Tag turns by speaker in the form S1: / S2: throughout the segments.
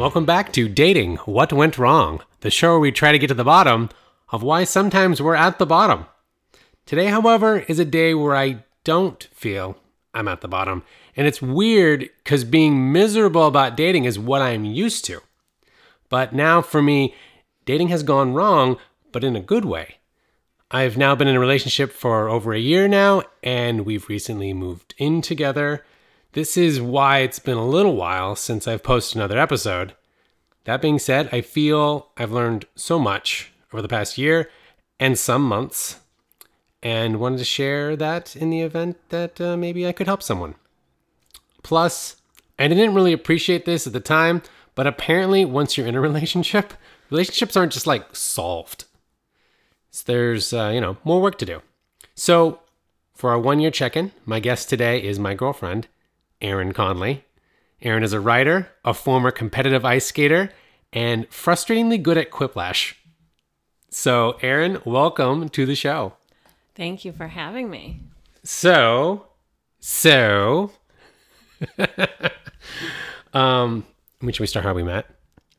S1: Welcome back to Dating What Went Wrong, the show where we try to get to the bottom of why sometimes we're at the bottom. Today, however, is a day where I don't feel I'm at the bottom. And it's weird because being miserable about dating is what I'm used to. But now for me, dating has gone wrong, but in a good way. I've now been in a relationship for over a year now, and we've recently moved in together. This is why it's been a little while since I've posted another episode. That being said, I feel I've learned so much over the past year and some months, and wanted to share that in the event that uh, maybe I could help someone. Plus, I didn't really appreciate this at the time, but apparently, once you're in a relationship, relationships aren't just like solved. So there's, uh, you know, more work to do. So, for our one year check in, my guest today is my girlfriend, Erin Conley. Erin is a writer, a former competitive ice skater, and frustratingly good at quiplash. So, Erin, welcome to the show.
S2: Thank you for having me.
S1: So, so, um, mean, should we start how we met?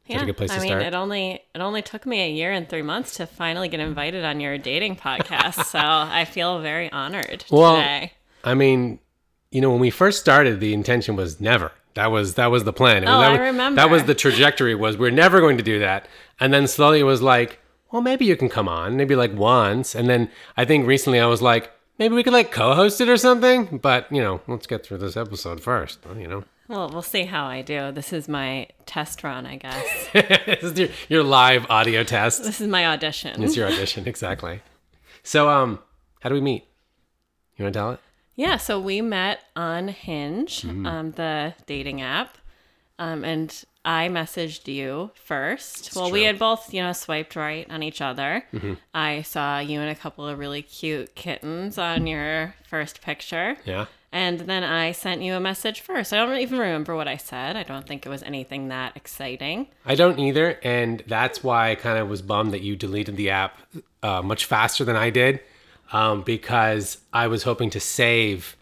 S1: Is that a good place
S2: I
S1: to
S2: mean,
S1: start?
S2: it only it only took me a year and three months to finally get invited on your dating podcast, so I feel very honored
S1: Well,
S2: today.
S1: I mean, you know, when we first started, the intention was never. That was that was the plan. It was-
S2: Oh,
S1: that
S2: I
S1: was,
S2: remember.
S1: That was the trajectory. Was we're never going to do that, and then slowly it was like, well, maybe you can come on, maybe like once, and then I think recently I was like, maybe we could like co-host it or something. But you know, let's get through this episode first. You know,
S2: Well, we'll see how I do. This is my test run, I guess.
S1: this is your, your live audio test.
S2: this is my audition.
S1: It's your audition, exactly. So, um, how do we meet? You want to tell it?
S2: Yeah, so we met on Hinge,
S1: Mm-hmm.
S2: um, the dating app, um, and I messaged you first. well, we had both, you know, swiped right on each other.
S1: Mm-hmm.
S2: I saw you and a couple of really cute kittens on your first picture.
S1: Yeah.
S2: And then I sent you a message first. I don't even remember what I said. I don't think it was anything that exciting.
S1: I don't either, and that's why I kind of was bummed that you deleted the app uh, much faster than I did, um, because I was hoping to save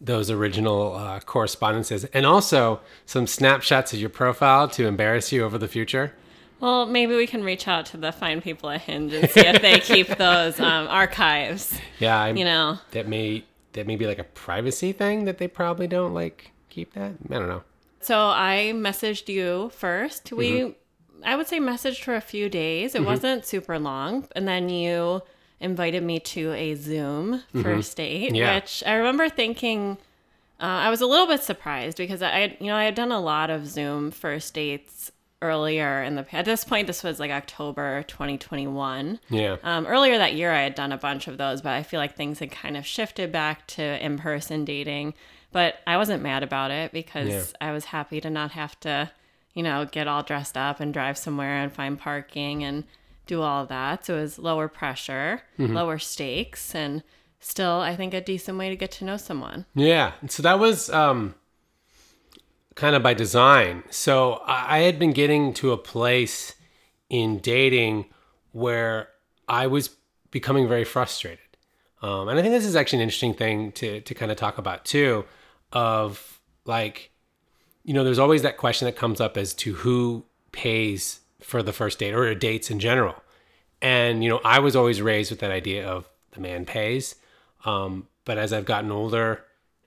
S1: those original uh, correspondences and also some snapshots of your profile to embarrass you over the future.
S2: Well, maybe we can reach out to the fine people at Hinge and see if they keep those um, archives.
S1: Yeah, I,
S2: You know,
S1: that may that may be like a privacy thing that they probably don't like keep that. I don't know.
S2: So I messaged you first. We, I would say, messaged for a few days. It wasn't super long, and then you invited me to a Zoom first date,
S1: Yeah.
S2: which I remember thinking. Uh, I was a little bit surprised because I, you know, I had done a lot of Zoom first dates earlier in the. At this point, this was like October 2021.
S1: Yeah,
S2: Um, earlier that year, I had done a bunch of those, but I feel like things had kind of shifted back to in person dating. But I wasn't mad about it because
S1: Yeah.
S2: I was happy to not have to, you know, get all dressed up and drive somewhere and find parking and do all that. So it was lower pressure, lower stakes, and still, I think, a decent way to get to know someone.
S1: Yeah. So that was um, kind of by design. So I I had been getting to a place in dating where I was becoming very frustrated. Um, and I think this is actually an interesting thing to, to kind of talk about too of like, you know, there's always that question that comes up as to who pays for the first date or dates in general. And, you know, I was always raised with that idea of the man pays. Um, but as I've gotten older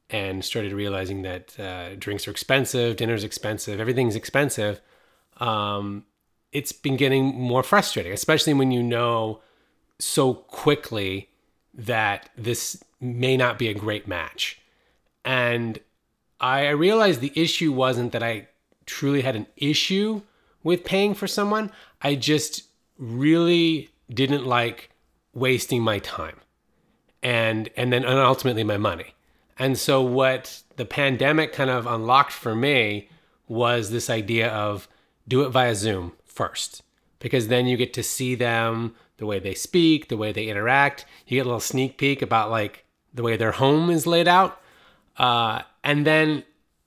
S1: and started realizing that uh, drinks are expensive, dinner's expensive, everything's expensive, um, it's been getting more frustrating, especially when you know so quickly that this may not be a great match. And I realized the issue wasn't that I truly had an issue with paying for someone. I just really didn't like wasting my time and and then and ultimately my money. And so what the pandemic kind of unlocked for me was this idea of do it via Zoom first because then you get to see them the way they speak, the way they interact. You get a little sneak peek about like the way their home is laid out. Uh, and then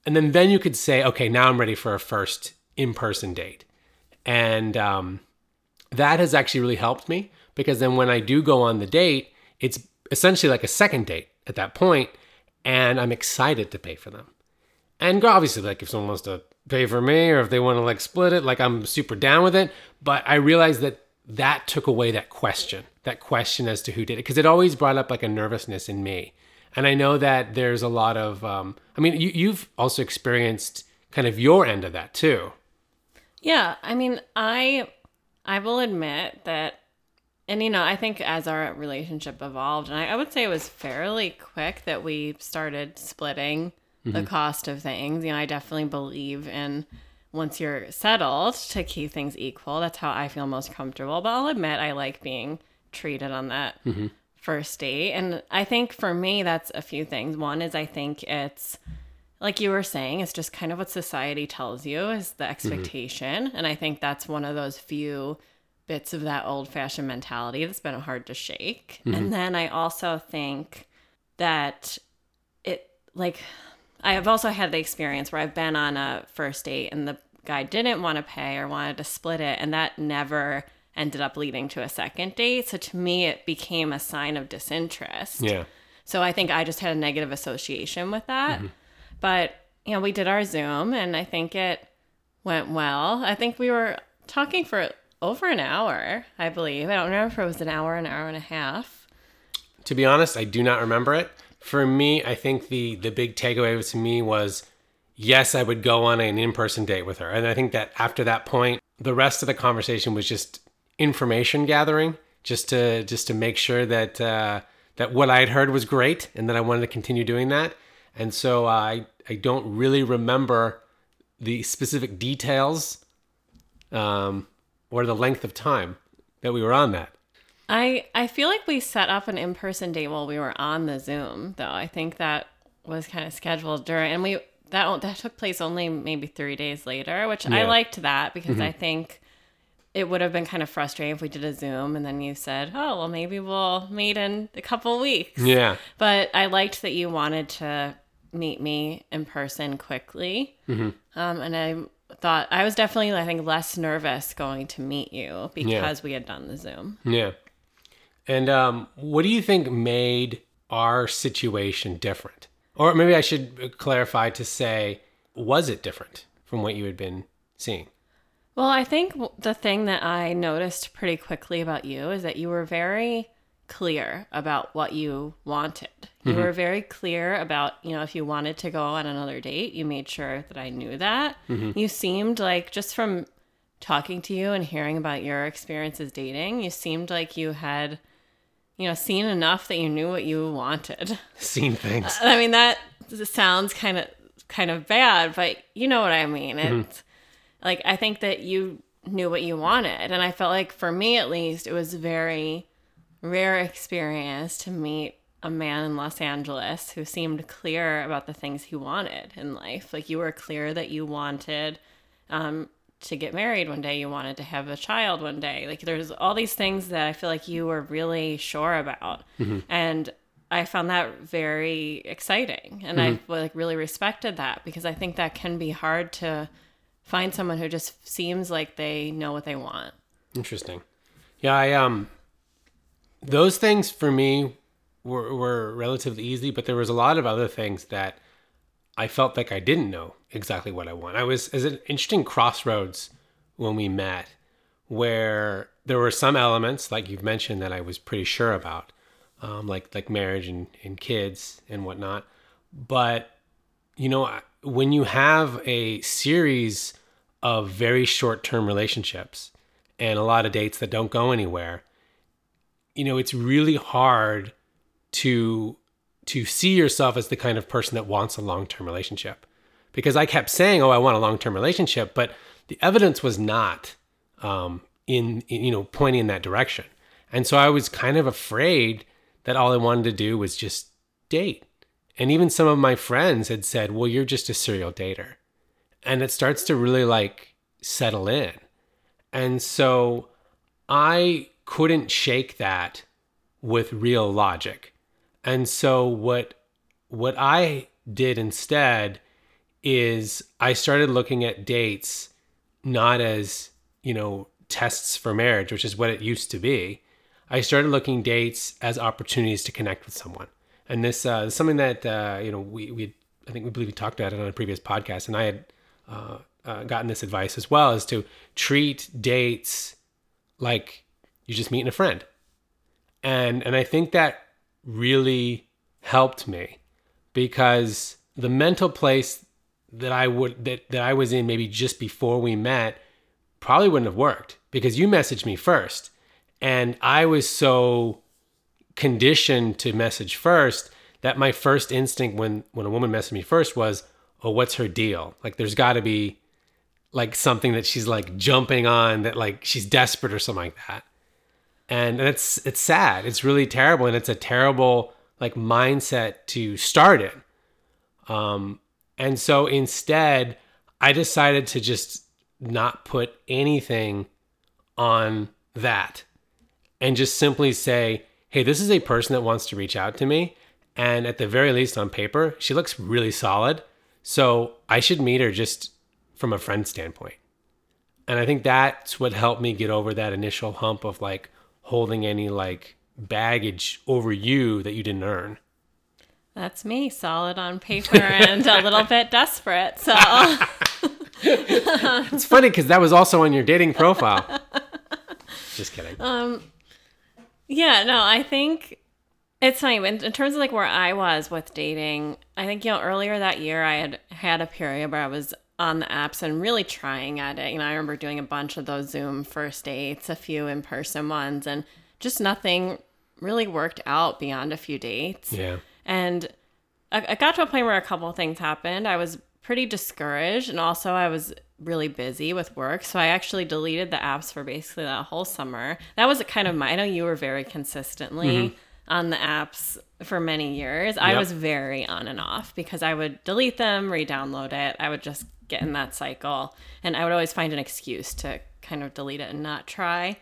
S1: and then then you could say, okay, now I'm ready for a first in-person date. And um, that has actually really helped me because then when I do go on the date, it's essentially like a second date at that point, and I'm excited to pay for them. And obviously, like if someone wants to pay for me or if they want to like split it, like I'm super down with it. But I realized that that took away that question, that question as to who did it, because it always brought up like a nervousness in me. And I know that there's a lot of, um, I mean, you, you've also experienced kind of your end of that too.
S2: Yeah, I mean, I I will admit that and you know, I think as our relationship evolved, and I, I would say it was fairly quick that we started splitting the mm-hmm. cost of things. You know, I definitely believe in once you're settled to keep things equal. That's how I feel most comfortable. But I'll admit I like being treated on that mm-hmm. first date. And I think for me, that's a few things. One is I think it's like you were saying, it's just kind of what society tells you is the mm-hmm. expectation. And I think that's one of those few bits of that old fashioned mentality that's been hard to shake. Mm-hmm. And then I also think that it, like, I have also had the experience where I've been on a first date and the guy didn't want to pay or wanted to split it, and that never ended up leading to a second date. So to me, it became a sign of disinterest.
S1: Yeah.
S2: So I think I just had a negative association with that. Mm-hmm. But, you know, we did our Zoom and I think it went well. I think we were talking for over an hour, I believe. I don't remember if it was an hour, an hour and a half.
S1: To be honest, I do not remember it. For me, I think the the big takeaway to me was yes, I would go on an in-person date with her. And I think that after that point, the rest of the conversation was just information gathering, just to just to make sure that uh, that what I had heard was great and that I wanted to continue doing that. And so I I don't really remember the specific details um, or the length of time that we were on that.
S2: I I feel like we set up an in-person date while we were on the Zoom, though. I think that was kind of scheduled during and we that that took place only maybe 3 days later, which I liked that because I think it would have been kind of frustrating if we did a Zoom and then you said, "Oh, well maybe we'll meet in a couple weeks."
S1: Yeah.
S2: But I liked that you wanted to meet me in person quickly. Um, and I thought I was definitely, I think, less nervous going to meet you because we had done the Zoom.
S1: Yeah. And um, what do you think made our situation different? Or maybe I should clarify to say, was it different from what you had been seeing?
S2: Well, I think the thing that I noticed pretty quickly about you is that you were very clear about what you wanted. You mm-hmm. were very clear about, you know, if you wanted to go on another date, you made sure that I knew that. Mm-hmm. You seemed like, just from talking to you and hearing about your experiences dating, you seemed like you had, you know, seen enough that you knew what you wanted.
S1: Seen things.
S2: I mean that sounds kind of kind of bad, but you know what I mean. Mm-hmm. It's like I think that you knew what you wanted, and I felt like for me at least, it was very rare experience to meet a man in Los Angeles who seemed clear about the things he wanted in life. Like you were clear that you wanted um, to get married one day, you wanted to have a child one day. Like there's all these things that I feel like you were really sure about. And I found that very exciting. And I like really respected that because I think that can be hard to find someone who just seems like they know what they want.
S1: Interesting. Yeah, I um those things for me were were relatively easy, but there was a lot of other things that I felt like I didn't know exactly what I want. I was as an interesting crossroads when we met where there were some elements like you've mentioned that I was pretty sure about. Um, like like marriage and, and kids and whatnot. But you know, when you have a series of very short term relationships and a lot of dates that don't go anywhere, you know, it's really hard to to see yourself as the kind of person that wants a long term relationship. Because I kept saying, "Oh, I want a long term relationship," but the evidence was not um, in, in you know pointing in that direction, and so I was kind of afraid that all I wanted to do was just date. And even some of my friends had said, "Well, you're just a serial dater," and it starts to really like settle in. And so I couldn't shake that with real logic. And so what what I did instead is I started looking at dates not as, you know, tests for marriage, which is what it used to be. I started looking dates as opportunities to connect with someone. And this uh, is something that uh, you know we we I think we believe we talked about it on a previous podcast, and I had uh, uh, gotten this advice as well is to treat dates like you're just meeting a friend. And and I think that really helped me because the mental place that I would that, that I was in maybe just before we met probably wouldn't have worked because you messaged me first. And I was so conditioned to message first that my first instinct when when a woman messaged me first was oh what's her deal? Like there's got to be like something that she's like jumping on that like she's desperate or something like that and, and it's it's sad. It's really terrible and it's a terrible like mindset to start in. Um and so instead i decided to just not put anything on that and just simply say hey this is a person that wants to reach out to me and at the very least on paper she looks really solid. So i should meet her just from a friend standpoint. And I think that's what helped me get over that initial hump of like holding any like baggage over you that you didn't earn.
S2: That's me, solid on paper and a little bit desperate. So
S1: it's funny because that was also on your dating profile. Just kidding.
S2: Um, yeah, no, I think it's funny in, in terms of like where I was with dating. I think you know earlier that year I had had a period where I was on the apps and really trying at it. You know, I remember doing a bunch of those Zoom first dates, a few in person ones, and just nothing really worked out beyond a few dates.
S1: Yeah.
S2: And I, I got to a point where a couple of things happened. I was pretty discouraged, and also I was really busy with work. So I actually deleted the apps for basically that whole summer. That was kind of my, I know you were very consistently. Mm-hmm on the apps for many years. Yep. I was very on and off because I would delete them, re download it. I would just get in that cycle. And I would always find an excuse to kind of delete it and not try.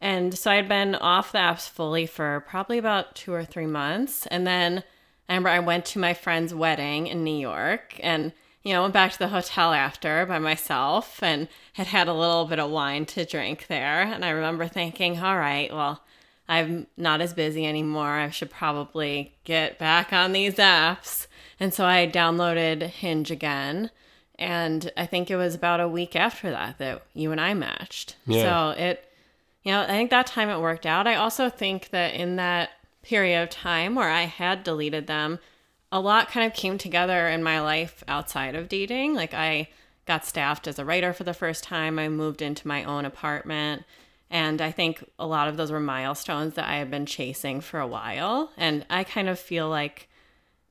S2: And so I'd been off the apps fully for probably about two or three months. And then I remember I went to my friend's wedding in New York and, you know, went back to the hotel after by myself and had had a little bit of wine to drink there. And I remember thinking, all right, well, I'm not as busy anymore. I should probably get back on these apps. And so I downloaded Hinge again and I think it was about a week after that that you and I matched. Yeah. So it, you know, I think that time it worked out. I also think that in that period of time where I had deleted them, a lot kind of came together in my life outside of dating. Like I got staffed as a writer for the first time. I moved into my own apartment. And I think a lot of those were milestones that I had been chasing for a while. And I kind of feel like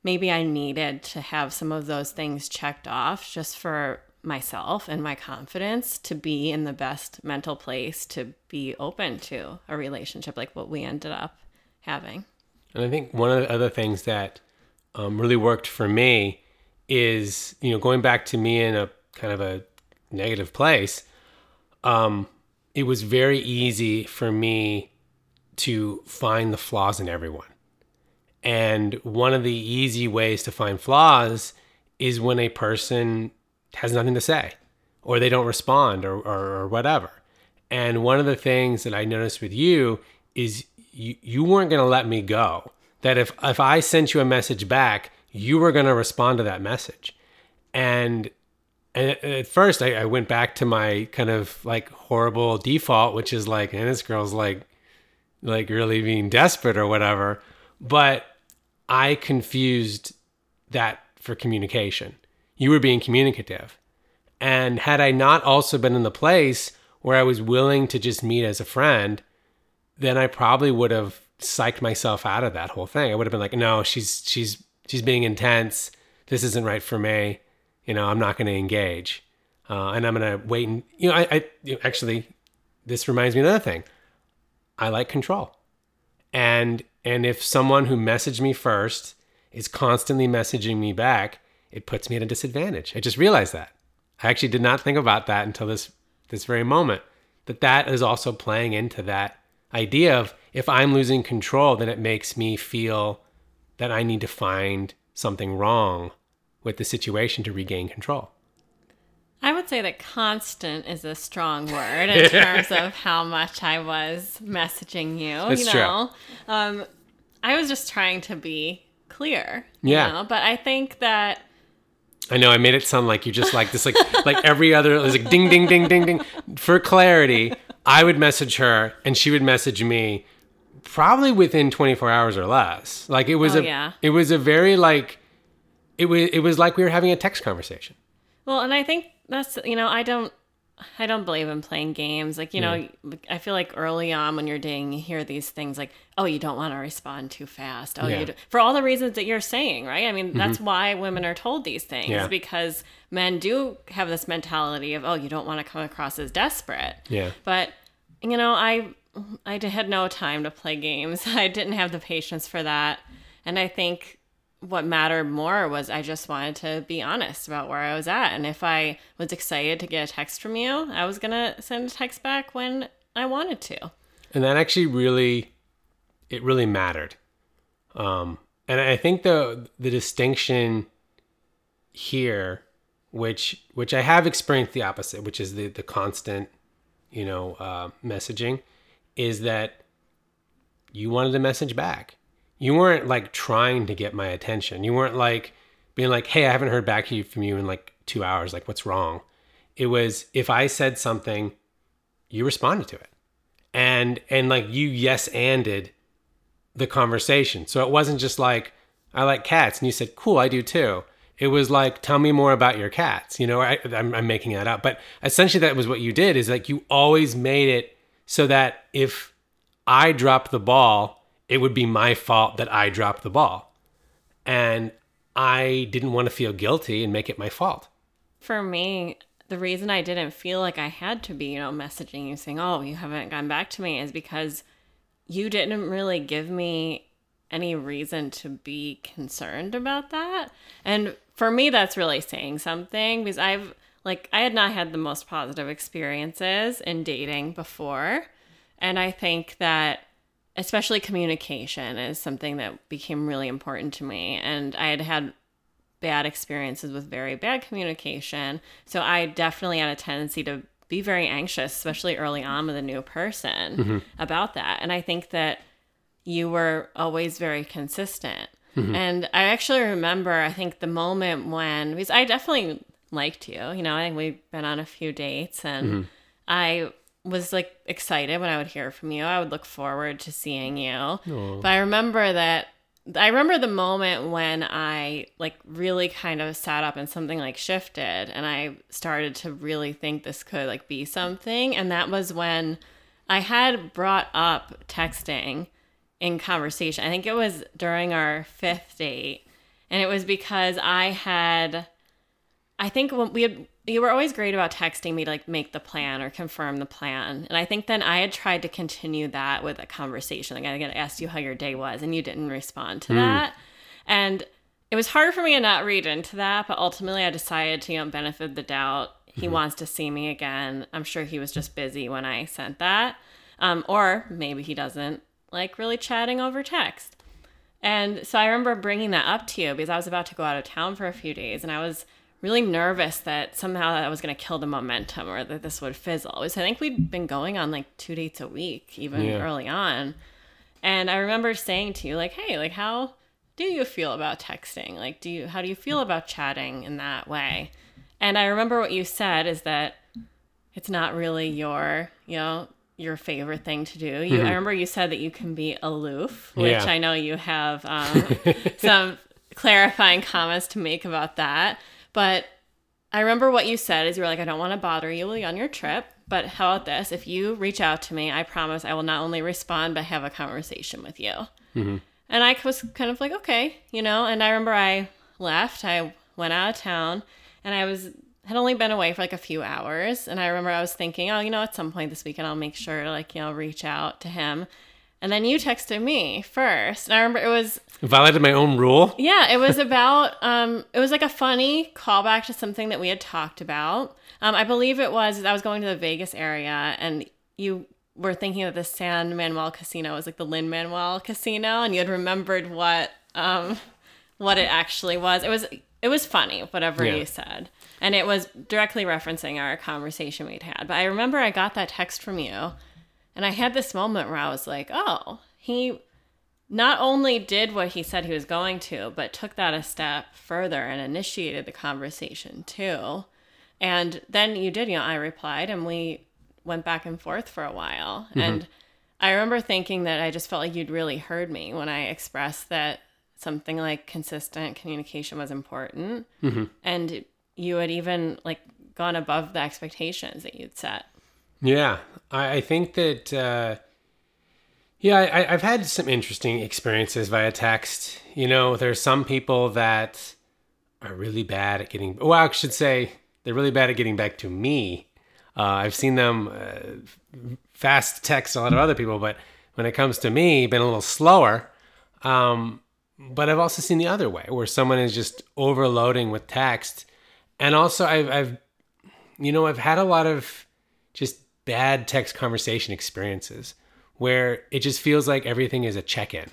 S2: maybe I needed to have some of those things checked off just for myself and my confidence to be in the best mental place to be open to a relationship like what we ended up having.
S1: And I think one of the other things that um, really worked for me is, you know, going back to me in a kind of a negative place, um, it was very easy for me to find the flaws in everyone. And one of the easy ways to find flaws is when a person has nothing to say or they don't respond or, or, or whatever. And one of the things that I noticed with you is you, you weren't going to let me go. That if, if I sent you a message back, you were going to respond to that message. And, and uh, at first, I, I, went back to my kind of like horrible default, which is like, and this girl's like, like really being desperate or whatever. But I confused that for communication. You were being communicative. And had I not also been in the place where I was willing to just meet as a friend, then I probably would have psyched myself out of that whole thing. I would have been like, no, she's she's she's being intense. This isn't right for me. You know, I'm not going to engage, uh, and I'm going to wait. And you know, I, I you know, actually, this reminds me of another thing. I like control, and and if someone who messaged me first is constantly messaging me back, it puts me at a disadvantage. I just realized that. I actually did not think about that until this this very moment. That that is also playing into that idea of if I'm losing control, then it makes me feel that I need to find something wrong with the situation to regain control.
S2: I would say that constant is a strong word in terms of how much I was messaging you.
S1: That's
S2: you know, true. Um, I was just trying to be clear.
S1: Yeah.
S2: You know? But I think that
S1: I know I made it sound like you just like this, like like every other. It was like ding, ding, ding, ding, ding. For clarity, I would message her, and she would message me, probably within 24 hours or less. Like it was
S2: Oh,
S1: a,
S2: yeah.
S1: it was a very like, it was it was like we were having a text conversation.
S2: Well, and I think that's you know I don't I don't believe in playing games. Like you know I feel like early on when you're dating, you hear these things like, oh, you don't want to respond too fast. Oh,
S1: Yeah.
S2: you do, for all the reasons that you're saying, right? I mean, mm-hmm. that's why women are told these things
S1: Yeah.
S2: because men do have this mentality of, oh, you don't want to come across as desperate.
S1: Yeah.
S2: But you know, I I had no time to play games. I didn't have the patience for that, and I think what mattered more was I just wanted to be honest about where I was at, and if I was excited to get a text from you, I was gonna send a text back when I wanted to.
S1: and that actually really it really mattered. Um and i think the the distinction here which which i have experienced the opposite which is the the constant you know uh, messaging is that you wanted to message back you weren't like trying to get my attention. You weren't like being like hey i haven't heard back from you in like two hours. Like what's wrong? It was if i said something you responded to it. And and like you yes anded the conversation. So it wasn't just like i like cats and you said cool i do too. It was like tell me more about your cats you know I, I'm, I'm making that up. But essentially that was what you did is like you always made it so that if i dropped the ball it would be my fault that i dropped the ball. And i didn't want to feel guilty and make it my fault.
S2: For me, the reason I didn't feel like I had to be, you know, messaging you saying, "Oh, you haven't gotten back to me," is because you didn't really give me any reason to be concerned about that. And for me, that's really saying something because I've like I had not had the most positive experiences in dating before, and I think that especially communication is something that became really important to me and I had had bad experiences with very bad communication. So I definitely had a tendency to be very anxious, especially early on with a new person mm-hmm. about that. And I think that you were always very consistent. Mm-hmm. And I actually remember, I think the moment when, because I definitely liked you, you know, I think we've been on a few dates and mm-hmm. I was like excited when I would hear from you. I would look forward to seeing you. But I remember that I remember the moment when I like really kind of sat up and something like shifted and I started to really think this could like be something and that was when I had brought up texting in conversation. I think it was during our 5th date and it was because I had I think when we had you were always great about texting me to like make the plan or confirm the plan. And I think then I had tried to continue that with a conversation. Like I had asked you how your day was and you didn't respond to that. And it was hard for me to not read into that, but ultimately I decided to, you know, benefit the doubt. He wants to see me again. I'm sure he was just busy when I sent that. Um, or maybe he doesn't like really chatting over text. And so I remember bringing that up to you because I was about to go out of town for a few days and I was really nervous that somehow that was going to kill the momentum or that this would fizzle. Because I think we'd been going on like two dates a week, even
S1: Yeah.
S2: early on. And I remember saying to you, like, hey, like, how do you feel about texting? Like, do you, how do you feel about chatting in that way? And I remember what you said is that it's not really your, you know, your favorite thing to do. You, I remember you said that you can be aloof, which
S1: Yeah.
S2: I know you have um, some clarifying comments to make about that. But I remember what you said is you were like, I don't want to bother you on your trip, but how about this? If you reach out to me, I promise I will not only respond, but have a conversation with you. Mm-hmm. And I was kind of like, okay, you know. And I remember I left, I went out of town, and I was had only been away for like a few hours. And I remember I was thinking, oh, you know, at some point this weekend I'll make sure to like, you know, reach out to him. And then you texted me first. And I remember it was
S1: violated my own rule
S2: yeah, it was about um it was like a funny callback to something that we had talked about. Um I believe it was I was going to the Vegas area and you were thinking that the San Manuel Casino was like the Lin Manuel Casino and you had remembered what um what it actually was. It was it was funny, whatever
S1: Yeah.
S2: you said. And it was directly referencing our conversation we'd had. But I remember I got that text from you and I had this moment where I was like, "Oh, he not only did what he said he was going to, but took that a step further and initiated the conversation too. And then you did, you know, I replied and we went back and forth for a while. Mm-hmm. And I remember thinking that I just felt like you'd really heard me when I expressed that something like consistent communication was important. Mm-hmm. And you had even like gone above the expectations that you'd set.
S1: Yeah. I, I think that, uh, yeah, I, have had some interesting experiences via text. You know, there's some people that are really bad at getting, well, I should say they're really bad at getting back to me. Uh, I've seen them uh, fast text a lot of other people, but when it comes to me, been a little slower. Um, but I've also seen the other way where someone is just overloading with text. And also, I've, I've, you know, I've had a lot of just bad text conversation experiences where it just feels like everything is a check in.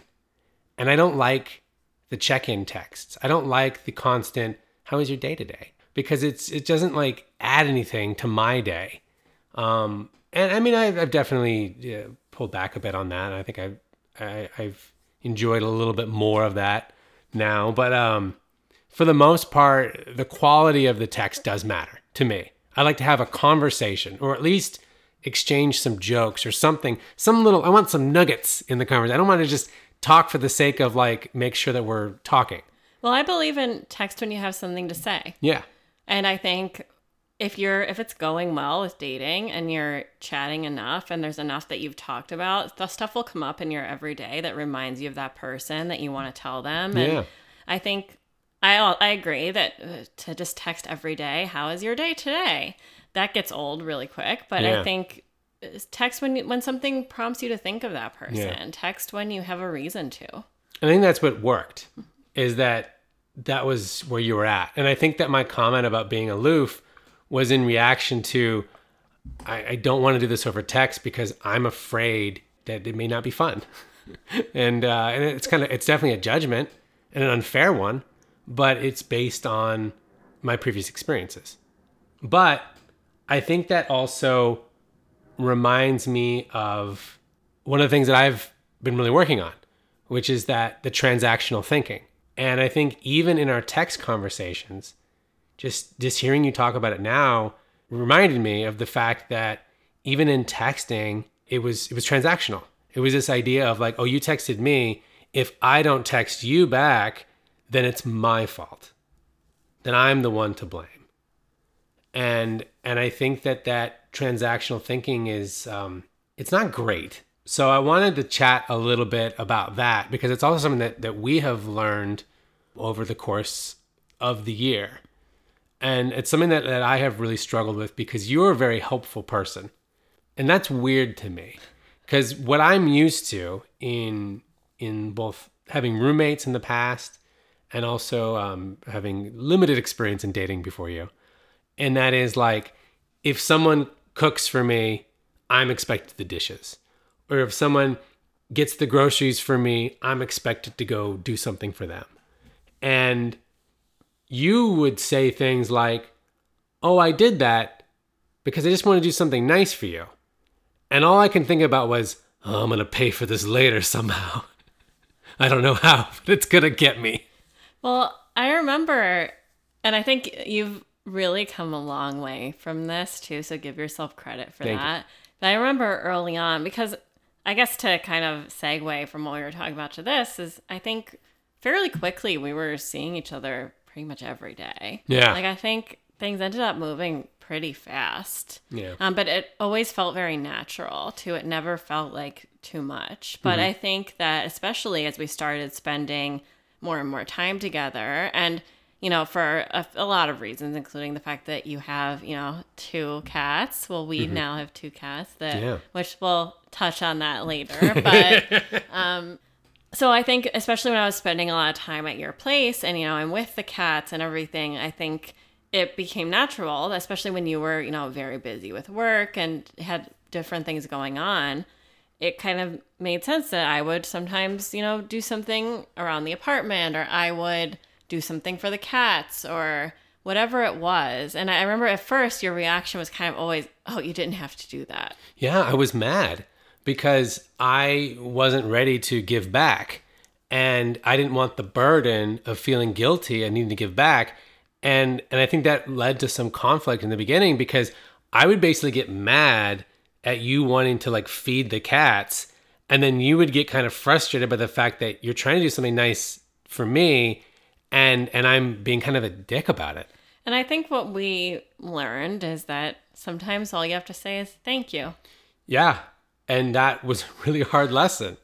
S1: And I don't like the check in texts. I don't like the constant, how was your day today? Because it's it doesn't like add anything to my day. Um, and I mean, I've, I've definitely pulled back a bit on that. I think I've, I, I've enjoyed a little bit more of that now. But um, for the most part, the quality of the text does matter to me. I like to have a conversation, or at least exchange some jokes or something, some little, I want some nuggets in the conversation. I don't want to just talk for the sake of like, make sure that we're talking.
S2: Well, I believe in text when you have something to say.
S1: Yeah.
S2: And I think if you're if it's going well with dating and you're chatting enough and there's enough that you've talked about the stuff will come up in your everyday that reminds you of that person that you want to tell them and yeah. i think i i agree that uh, to just text every day how is your day today that gets old really quick. But yeah. I think uh, text when when something prompts you to think of that person. Yeah. Text when you have a reason to.
S1: I think that's what worked. Is that that was where you were at, and I think that my comment about being aloof was in reaction to I, I don't want to do this over text because I'm afraid that it may not be fun, and uh, and it's kind of it's definitely a judgment and an unfair one, but it's based on my previous experiences. But I think that also reminds me of one of the things that I've been really working on, which is that the transactional thinking. And I think even in our text conversations, just just hearing you talk about it now reminded me of the fact that even in texting, it was it was transactional. It was this idea of like, oh, you texted me. If I don't text you back, then it's my fault. Then I'm the one to blame and and I think that that transactional thinking is um, it's not great. So I wanted to chat a little bit about that because it's also something that that we have learned over the course of the year, and it's something that that I have really struggled with because you're a very helpful person, and that's weird to me because what I'm used to in in both having roommates in the past and also um, having limited experience in dating before you and that is like if someone cooks for me, I'm expected the dishes. Or if someone gets the groceries for me, I'm expected to go do something for them. And you would say things like, Oh, I did that because I just want to do something nice for you. And all I can think about was, oh, I'm going to pay for this later somehow. I don't know how, but it's going to get me.
S2: Well, I remember, and I think you've really come a long way from this too. So give yourself credit for Thank that. You. But I remember early on because I guess to kind of segue from what we were talking about to this is I think fairly quickly we were seeing each other pretty much every day.
S1: Yeah.
S2: Like I think things ended up moving pretty fast.
S1: Yeah.
S2: Um, but it always felt very natural too. It never felt like too much. But mm-hmm. I think that especially as we started spending more and more time together and you know, for a, a, lot of reasons, including the fact that you have, you know, two cats. Well, we mm-hmm. now have two cats that, yeah. which we'll touch on that later. But, um, so I think, especially when I was spending a lot of time at your place and, you know, I'm with the cats and everything, I think it became natural, especially when you were, you know, very busy with work and had different things going on. It kind of made sense that I would sometimes, you know, do something around the apartment or I would, do something for the cats or whatever it was. And I remember at first your reaction was kind of always, oh, you didn't have to do that.
S1: Yeah, I was mad because I wasn't ready to give back. and I didn't want the burden of feeling guilty and needing to give back. And and I think that led to some conflict in the beginning because I would basically get mad at you wanting to like feed the cats and then you would get kind of frustrated by the fact that you're trying to do something nice for me and and I'm being kind of a dick about it.
S2: And I think what we learned is that sometimes all you have to say is thank you.
S1: Yeah. And that was a really hard lesson.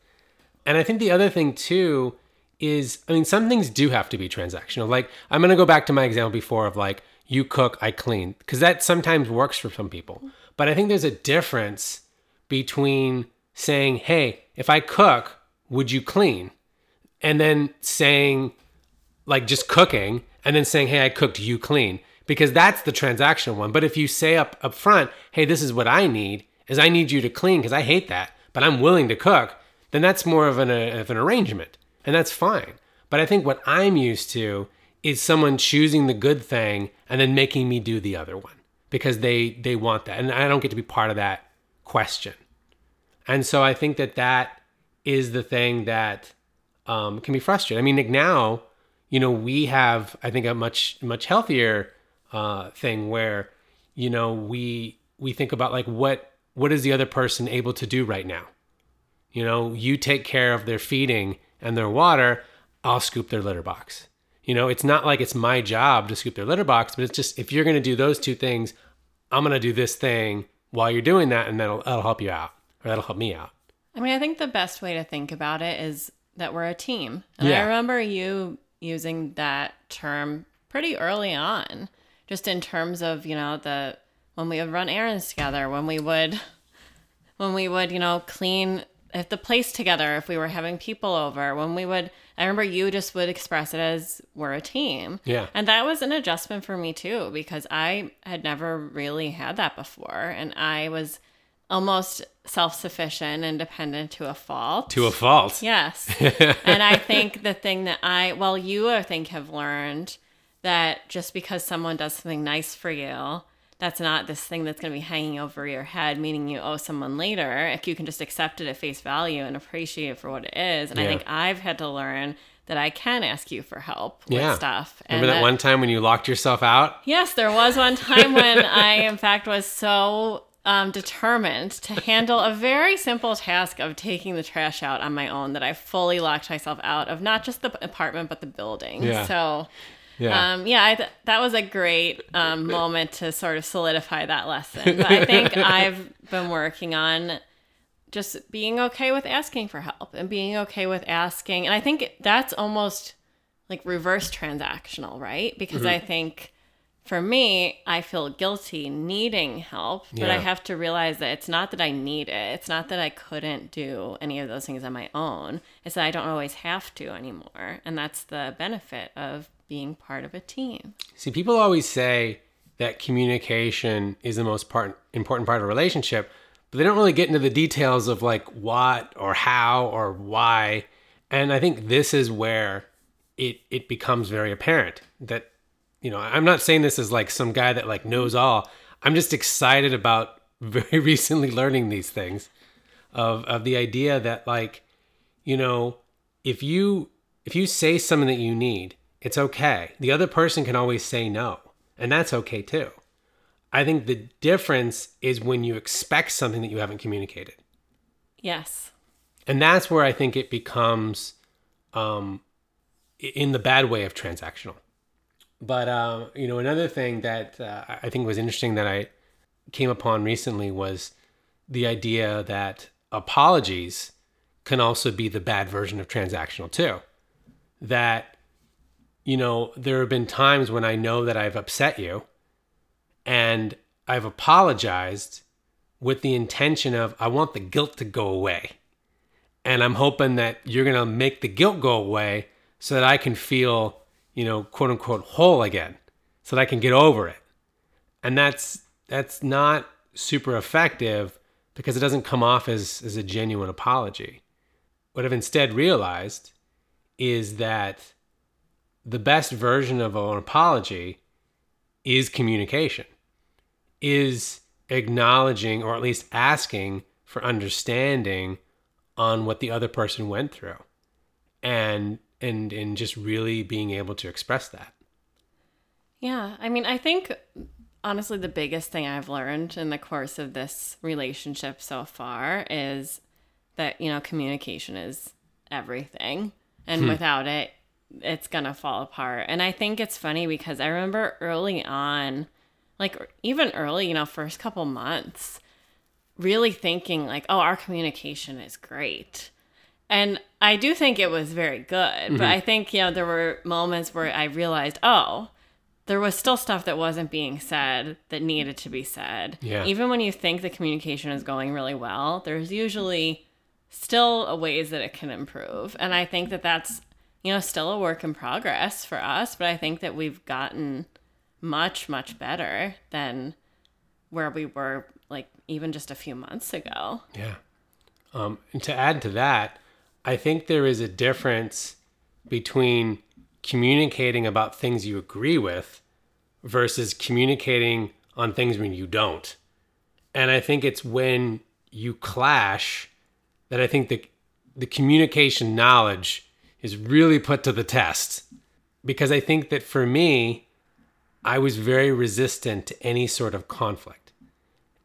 S1: And I think the other thing too is I mean, some things do have to be transactional. Like, I'm going to go back to my example before of like, you cook, I clean, because that sometimes works for some people. But I think there's a difference between saying, hey, if I cook, would you clean? And then saying, like, just cooking, and then saying, hey, I cooked, you clean. Because that's the transactional one. But if you say up, up front, hey, this is what I need, is I need you to clean because I hate that, but I'm willing to cook, then that's more of an, uh, of an arrangement. And that's fine. But I think what I'm used to is someone choosing the good thing and then making me do the other one because they they want that and I don't get to be part of that question. And so I think that that is the thing that um, can be frustrating. I mean, like now, you know, we have I think a much much healthier uh, thing where you know we we think about like what what is the other person able to do right now. You know, you take care of their feeding and their water. I'll scoop their litter box. You know, it's not like it's my job to scoop their litter box, but it's just if you're going to do those two things, I'm going to do this thing while you're doing that, and that'll that'll help you out, or that'll help me out.
S2: I mean, I think the best way to think about it is that we're a team. And
S1: Yeah.
S2: I remember you using that term pretty early on, just in terms of, you know, the when we would run errands together, when we would when we would, you know, clean if the place together, if we were having people over, when we would I remember you just would express it as we're a team.
S1: Yeah.
S2: And that was an adjustment for me too, because I had never really had that before. And I was almost self sufficient and dependent to a fault.
S1: To a fault.
S2: Yes. and I think the thing that I, well, you I think have learned that just because someone does something nice for you, that's not this thing that's going to be hanging over your head, meaning you owe someone later. If you can just accept it at face value and appreciate it for what it is. And I think I've had to learn that I can ask you for help with
S1: Yeah.
S2: stuff.
S1: Remember that, one time when you locked yourself out?
S2: Yes, there was one time when I, in fact, was so um, determined to handle a very simple task of taking the trash out on my own that I fully locked myself out of not just the apartment but the building.
S1: Yeah.
S2: So,
S1: Yeah.
S2: um, yeah, I th- that was a great um, moment to sort of solidify that lesson. But I think I've been working on just being okay with asking for help and being okay with asking. And I think that's almost like reverse transactional, right? Because I think for me, I feel guilty needing help, but I have to realize that it's not that I need it. It's not that I couldn't do any of those things on my own. It's that I don't always have to anymore. And that's the benefit of being part of a team.
S1: See, people always say that communication is the most part, important part of a relationship, but they don't really get into the details of like what or how or why. And I think this is where it it becomes very apparent that you know, I'm not saying this as like some guy that like knows all. I'm just excited about very recently learning these things of of the idea that like you know, if you if you say something that you need, it's okay. The other person can always say no, and that's okay too. I think the difference is when you expect something that you haven't communicated.
S2: Yes.
S1: And that's where I think it becomes um in the bad way of transactional. But uh, you know, another thing that uh, I think was interesting that I came upon recently was the idea that apologies can also be the bad version of transactional too. That you know, there have been times when I know that I've upset you and I've apologized with the intention of I want the guilt to go away. And I'm hoping that you're going to make the guilt go away so that I can feel, you know, quote unquote whole again, so that I can get over it. And that's that's not super effective because it doesn't come off as as a genuine apology. What I've instead realized is that the best version of an apology is communication, is acknowledging or at least asking for understanding on what the other person went through. and and and just really being able to express that.
S2: Yeah, I mean, I think honestly the biggest thing I've learned in the course of this relationship so far is that, you know, communication is everything. And hmm. without it, it's going to fall apart. And I think it's funny because I remember early on, like even early, you know, first couple months, really thinking like, oh, our communication is great. And I do think it was very good, but I think, you know, there were moments where I realized, oh, there was still stuff that wasn't being said that needed to be said.
S1: Yeah.
S2: Even when you think the communication is going really well, there's usually still ways that it can improve. And I think that that's, you know, still a work in progress for us, but I think that we've gotten much, much better than where we were like even just a few months ago.
S1: Yeah. Um, and to add to that, I think there is a difference between communicating about things you agree with versus communicating on things when you don't. And I think it's when you clash that I think the the communication knowledge is really put to the test. Because I think that for me, I was very resistant to any sort of conflict.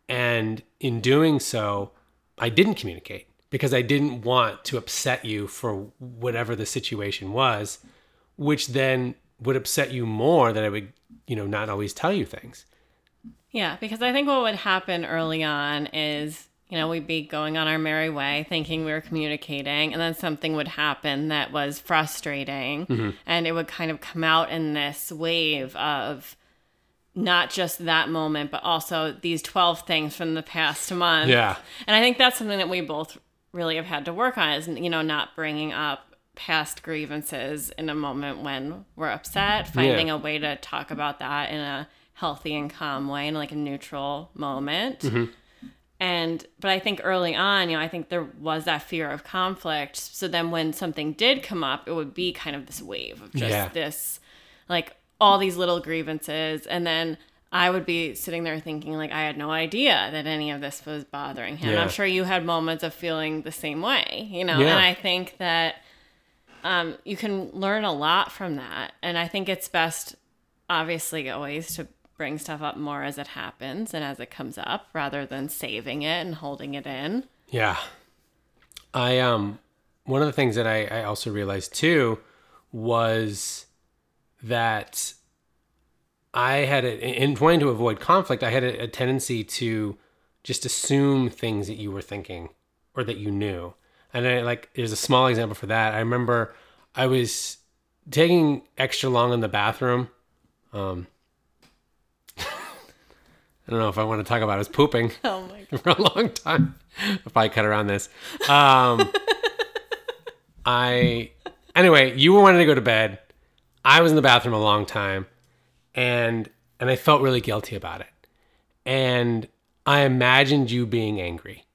S1: And in doing so, I didn't communicate because I didn't want to upset you for whatever the situation was, which then would upset you more that I would, you know, not always tell you things.
S2: Yeah, because I think what would happen early on is, you know, we'd be going on our merry way thinking we were communicating, and then something would happen that was frustrating, mm-hmm. and it would kind of come out in this wave of not just that moment, but also these 12 things from the past month.
S1: Yeah.
S2: And I think that's something that we both really have had to work on is, you know, not bringing up past grievances in a moment when we're upset, finding
S1: Yeah.
S2: a way to talk about that in a healthy and calm way, in like a neutral moment. Mm-hmm. And, but I think early on, you know, I think there was that fear of conflict. So then when something did come up, it would be kind of this wave of just
S1: Yeah.
S2: this, like all these little grievances. And then I would be sitting there thinking, like, I had no idea that any of this was bothering him.
S1: Yeah.
S2: I'm sure you had moments of feeling the same way, you know?
S1: Yeah.
S2: And I think that um, you can learn a lot from that. And I think it's best, obviously, always to bring stuff up more as it happens and as it comes up rather than saving it and holding it in.
S1: Yeah. I um one of the things that I, I also realized too was that I had a, in trying to avoid conflict, I had a, a tendency to just assume things that you were thinking or that you knew. And I like there's a small example for that. I remember I was taking extra long in the bathroom. Um I don't know if I want to talk about his pooping
S2: Oh my God.
S1: for a long time. If I'll probably cut around this. Um, I anyway, you were wanting to go to bed. I was in the bathroom a long time, and and I felt really guilty about it. And I imagined you being angry,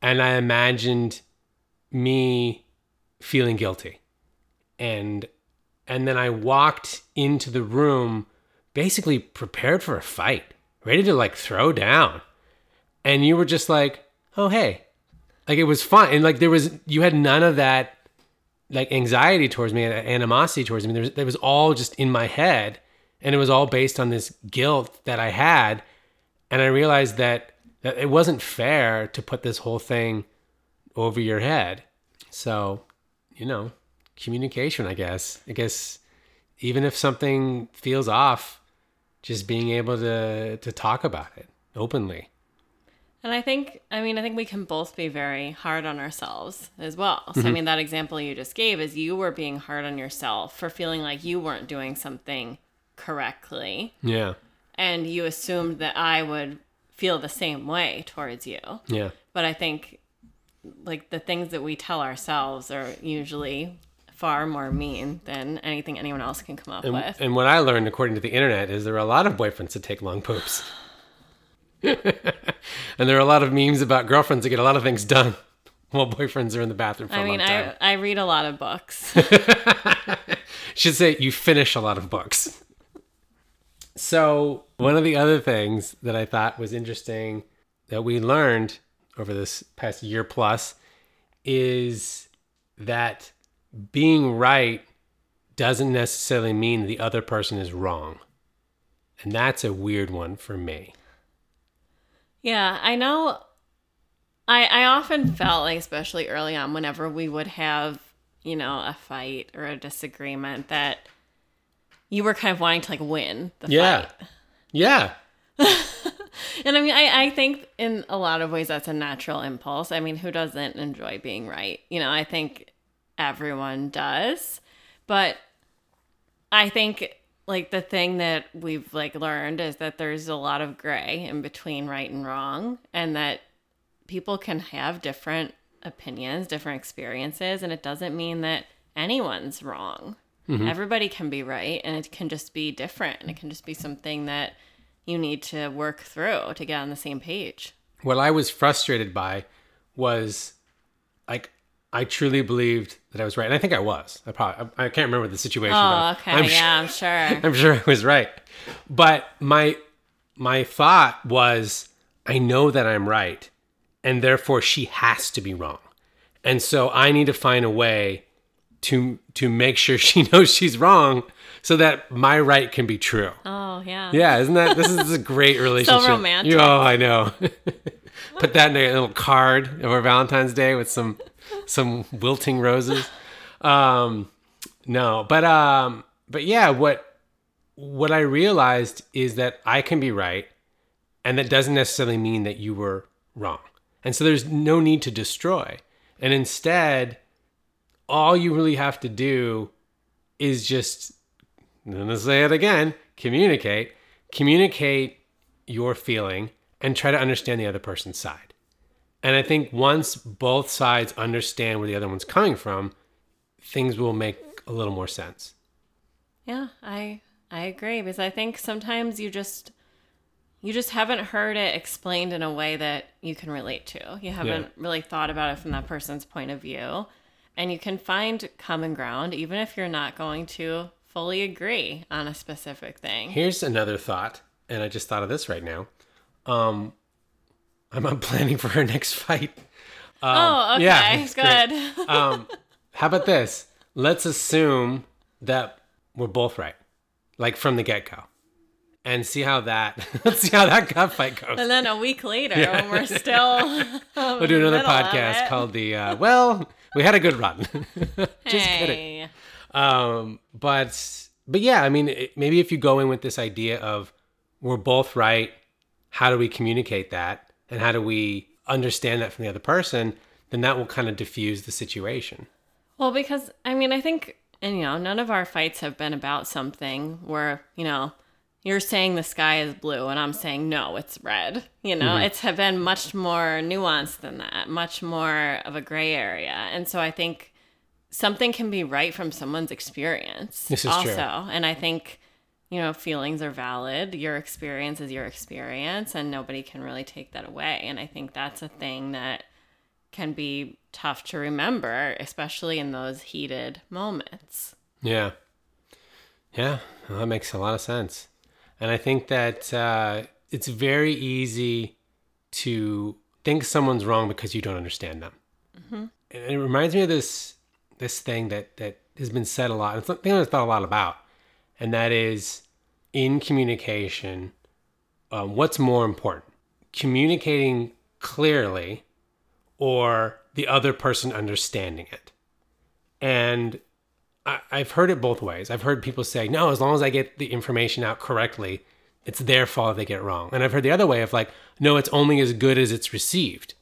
S1: and I imagined me feeling guilty, and and then I walked into the room, basically prepared for a fight, ready to like throw down and you were just like, "Oh, hey." Like it was fun and like there was you had none of that like anxiety towards me, and animosity towards me. There was, there was all just in my head and it was all based on this guilt that I had and I realized that that it wasn't fair to put this whole thing over your head. So, you know, communication, I guess. I guess even if something feels off, just being able to to talk about it openly.
S2: And I think, I mean, I think we can both be very hard on ourselves as well. So, I mm-hmm. mean, that example you just gave is you were being hard on yourself for feeling like you weren't doing something correctly.
S1: Yeah.
S2: And you assumed that I would feel the same way towards you.
S1: Yeah.
S2: But I think, like, the things that we tell ourselves are usually far more mean than anything anyone else can come up
S1: And,
S2: with.
S1: and what I learned, according to the internet, is there are a lot of boyfriends that take long poops. and there are a lot of memes about girlfriends that get a lot of things done while boyfriends are in the bathroom for
S2: I
S1: a
S2: mean,
S1: long time.
S2: I, I read a lot of books.
S1: should say you finish a lot of books. So, one of the other things that I thought was interesting that we learned over this past year plus is that being right doesn't necessarily mean the other person is wrong. And that's a weird one for me.
S2: Yeah, I know. I I often felt like, especially early on, whenever we would have, you know, a fight or a disagreement, that you were kind of wanting to like win the
S1: Yeah.
S2: fight.
S1: Yeah.
S2: And I mean, I, I think in a lot of ways that's a natural impulse. I mean, who doesn't enjoy being right? You know, I think everyone does. But I think like the thing that we've like learned is that there's a lot of gray in between right and wrong and that people can have different opinions, different experiences, and it doesn't mean that anyone's wrong. Mm-hmm. Everybody can be right and it can just be different and it can just be something that you need to work through to get on the same page.
S1: What I was frustrated by was like I truly believed that I was right. And I think I was. I probably I I can't remember the situation.
S2: Oh, okay.
S1: I'm
S2: yeah, I'm sure.
S1: I'm sure I was right. But my my thought was I know that I'm right and therefore she has to be wrong. And so I need to find a way to to make sure she knows she's wrong so that my right can be true.
S2: Oh, yeah.
S1: Yeah, isn't that this is a great relationship?
S2: so romantic.
S1: Oh, I know. Put that in a little card over Valentine's Day with some some wilting roses. Um, no, but um, but yeah, what what I realized is that I can be right, and that doesn't necessarily mean that you were wrong. And so there's no need to destroy. And instead, all you really have to do is just I'm going to say it again communicate. Communicate your feeling and try to understand the other person's side. And I think once both sides understand where the other one's coming from, things will make a little more sense.
S2: Yeah, I I agree because I think sometimes you just you just haven't heard it explained in a way that you can relate to. You haven't really thought about it from that person's point of view. And you can find common ground even if you're not going to fully agree on a specific thing.
S1: Here's another thought, and I just thought of this right now. Um, I'm not planning for her next fight.
S2: oh, okay.
S1: yeah,
S2: good.
S1: Um, how about this? Let's assume that we're both right, like from the get go, and see how that let's see how that gut fight goes.
S2: and then a week later when we're still
S1: We'll do another podcast called the uh, Well, we had a good run. Just kidding.
S2: hey.
S1: Um, but but yeah, I mean, it, maybe if you go in with this idea of we're both right, how do we communicate that, and how do we understand that from the other person? Then that will kind of diffuse the situation.
S2: Well, because I mean, I think, and you know, none of our fights have been about something where, you know, you're saying the sky is blue and I'm saying no, it's red. You know, mm-hmm. it's have been much more nuanced than that, much more of a gray area. And so I think something can be right from someone's experience.
S1: This is
S2: also.
S1: true.
S2: And I think, you know, feelings are valid. Your experience is your experience and nobody can really take that away. And I think that's a thing that can be tough to remember, especially in those heated moments.
S1: Yeah. Yeah, well, that makes a lot of sense. And I think that uh, it's very easy to think someone's wrong because you don't understand them. And it reminds me of this this thing that that has been said a lot. It's something I've thought a lot about, and that is in communication. Um, what's more important, communicating clearly, or the other person understanding it? And I've heard it both ways. I've heard people say, no, as long as I get the information out correctly, it's their fault if they get it wrong. And I've heard the other way of like, no, it's only as good as it's received.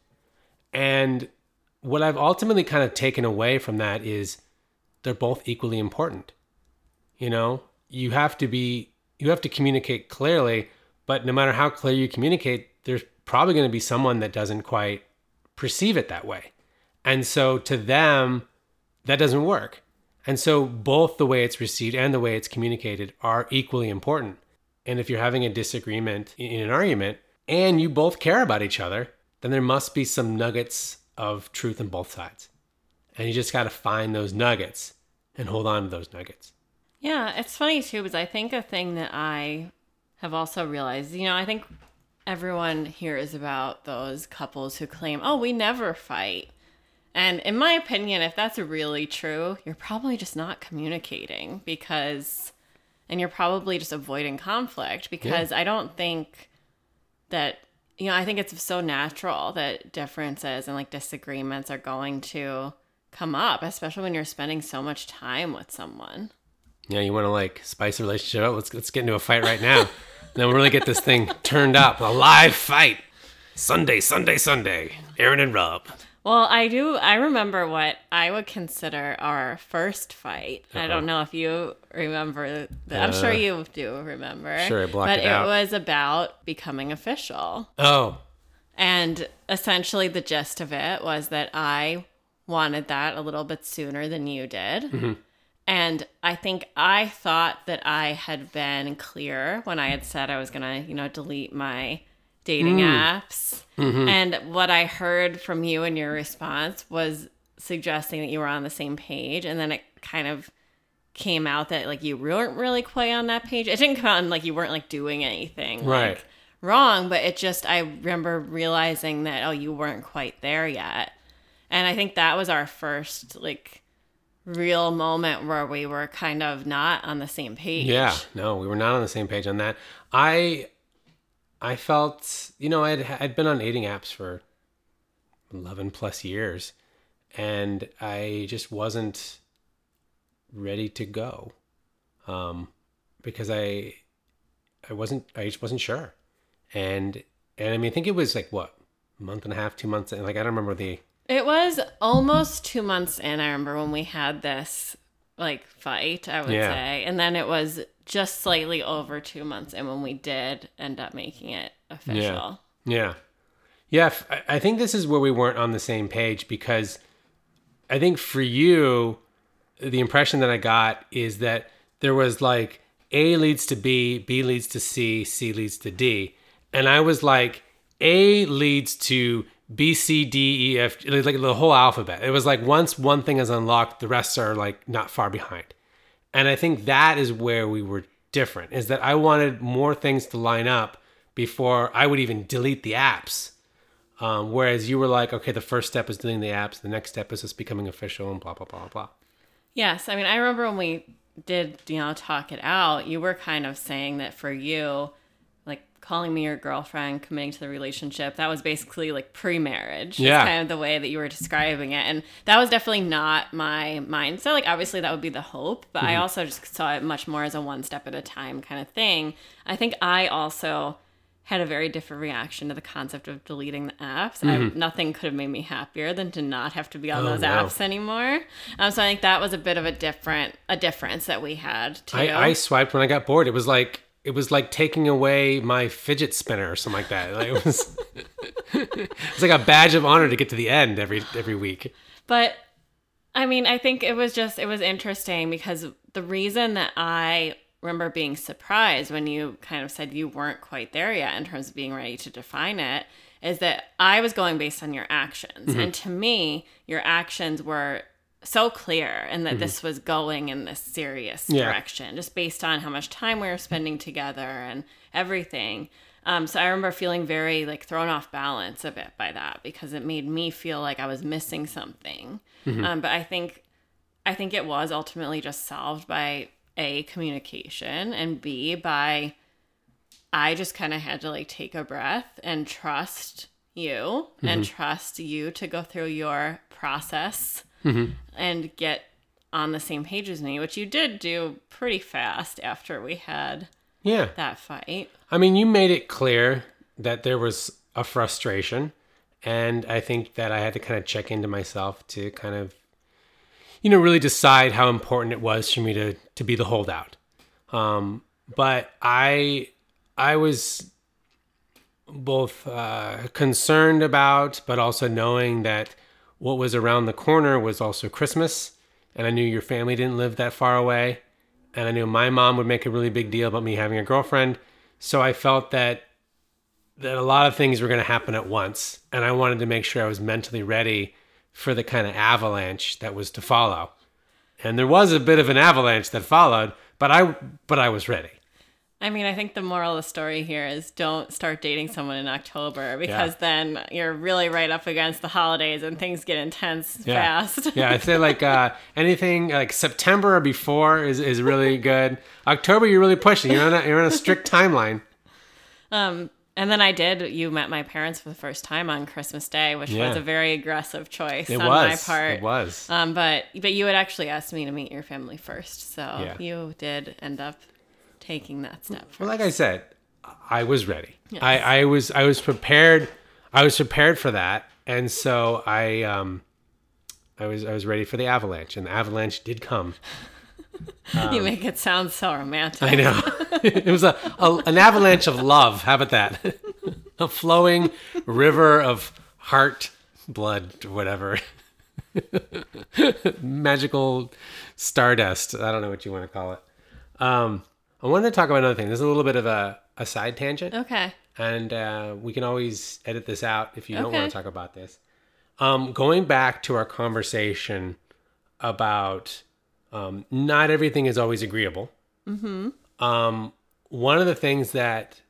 S1: And what I've ultimately kind of taken away from that is they're both equally important. You know, you have to be, you have to communicate clearly, but no matter how clear you communicate, there's probably going to be someone that doesn't quite perceive it that way. And so to them, that doesn't work. And so both the way it's received and the way it's communicated are equally important. And if you're having a disagreement in an argument and you both care about each other, then there must be some nuggets of truth on both sides. And you just got to find those nuggets and hold on to those nuggets.
S2: Yeah, it's funny too, because I think a thing that I have also realized, you know, I think everyone hears about those couples who claim, oh, we never fight. And in my opinion, if that's really true, you're probably just not communicating because, and you're probably just avoiding conflict because I don't think that, you know, I think it's so natural that differences and like disagreements are going to come up, especially when you're spending so much time with someone.
S1: Yeah, you want to like spice a relationship up? Let's let's get into a fight right now. then we'll really get this thing turned up. A live fight. Sunday, Sunday, Sunday. Erin and Rob.
S2: Well, I do. I remember what I would consider our first fight. I
S1: Uh-oh.
S2: don't know if you remember. The, I'm sure
S1: Uh,
S2: you do remember.
S1: sure, I blocked
S2: but
S1: it out.
S2: was about becoming official,
S1: Oh,
S2: and essentially the gist of it was that I wanted that a little bit sooner than you did.
S1: Mm-hmm.
S2: And I think I thought that I had been clear when I had said I was going to, you know, delete my dating
S1: Mm.
S2: apps.
S1: Mm-hmm.
S2: And what I heard from you in your response was suggesting that you were on the same page. And then it kind of came out that like you weren't really quite on that page. It didn't come out and like you weren't like doing anything
S1: Right.
S2: like, wrong, but it just I remember realizing that oh you weren't quite there yet. And I think that was our first like real moment where we were kind of not on the same page.
S1: yeah. No, we were not on the same page on that. I, I felt, you know, I'd I'd been on dating apps for eleven plus years, and I just wasn't ready to go, um, because I, I wasn't, I just wasn't sure, and and I mean, I think it was like what month and a half, two months, and like I don't remember the
S2: It was almost two months in, I remember when we had this like fight, I would
S1: Yeah.
S2: say. And then it was just slightly over two months And when we did end up making it official.
S1: Yeah. Yeah. f- I- I think this is where we weren't on the same page because I think for you, the impression that I got is that there was like A leads to B, B leads to C, C leads to D. And I was like, A leads to B, C, D, E, F, like the whole alphabet. It was like once one thing is unlocked, the rest are like not far behind. And I think that is where we were different is that I wanted more things to line up before I would even delete the apps. Um, whereas you were like, okay, the first step is deleting the apps, the next step is just becoming official and blah, blah, blah, blah.
S2: Yes. I mean, I remember when we did, you know, talk it out, you were kind of saying that for you, calling me your girlfriend, committing to the relationship, that was basically like pre marriage.
S1: Yeah.
S2: Kind of the way that you were describing it. And that was definitely not my mindset. Like, obviously, that would be the hope, but I also just saw it much more as a one step at a time kind of thing. I think I also had a very different reaction to the concept of deleting the apps. I, nothing could have made me happier than to not have to be on
S1: Oh,
S2: those apps anymore. Um, so I think that was a bit of a different a difference that we had too.
S1: I, I swiped when I got bored. It was like it was like taking away my fidget spinner or something like that. Like, it was it's like a badge of honor to get to the end every every week.
S2: But I mean, I think it was just it was interesting because the reason that I remember being surprised when you kind of said you weren't quite there yet in terms of being ready to define it is that I was going based on your actions. Mm-hmm. And to me, your actions were so clear and that this was going in this serious
S1: Yeah.
S2: direction just based on how much time we were spending together and everything. Um, so I remember feeling very like thrown off balance a bit by that because it made me feel like I was missing something. Um, but I think I think it was ultimately just solved by a communication and b by I just kind of had to like take a breath and trust you and trust you to go through your process and get on the same page as me, which you did do pretty fast after we had
S1: Yeah.
S2: that fight.
S1: I mean, you made it clear that there was a frustration, and I think that I had to kind of check into myself to kind of, you know, really decide how important it was for me to to be the holdout. Um, but I, I was both uh, concerned about, but also knowing that what was around the corner was also Christmas, and I knew your family didn't live that far away, and I knew my mom would make a really big deal about me having a girlfriend. So I felt that that a lot of things were going to happen at once, and I wanted to make sure I was mentally ready for the kind of avalanche that was to follow. And there was a bit of an avalanche that followed, but I but I was ready.
S2: I mean, I think the moral of the story here is don't start dating someone in October because
S1: Yeah.
S2: then you're really right up against the holidays and things get intense
S1: Yeah.
S2: fast.
S1: yeah, I'd say like uh, anything like September or before is, is really good. October, you're really pushing. You're on a, you're on a strict timeline.
S2: Um, and then I did. You met my parents for the first time on Christmas Day, which
S1: Yeah.
S2: was a very aggressive choice
S1: It
S2: on
S1: was.
S2: my part.
S1: It was.
S2: Um, but but you had actually asked me to meet your family first, so
S1: Yeah.
S2: you did end up taking that step.
S1: Well, like I said, I was ready. I, I was I was prepared. I was prepared for that, and so I um, I was I was ready for the avalanche, and the avalanche did come.
S2: you make it sound so romantic.
S1: I know. it was a, a an avalanche of love. How about that? a flowing river of heart, blood, whatever. Magical stardust. I don't know what you want to call it. Um, I wanted to talk about another thing. There's a little bit of a, a side tangent.
S2: Okay.
S1: and uh, we can always edit this out if you don't
S2: Okay.
S1: want to talk about this. Um, going back to our conversation about um, not everything is always agreeable. Mm-hmm. Um, one of the things that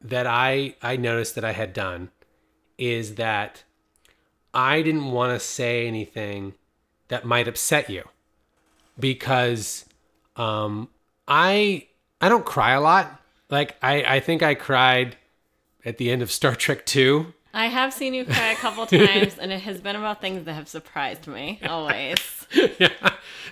S1: that I I noticed that I had done is that I didn't want to say anything that might upset you because um, I I don't cry a lot. Like I I think I cried at the end of Star Trek Two.
S2: I have seen you cry a couple times, and it has been about things that have surprised me always.
S1: yeah.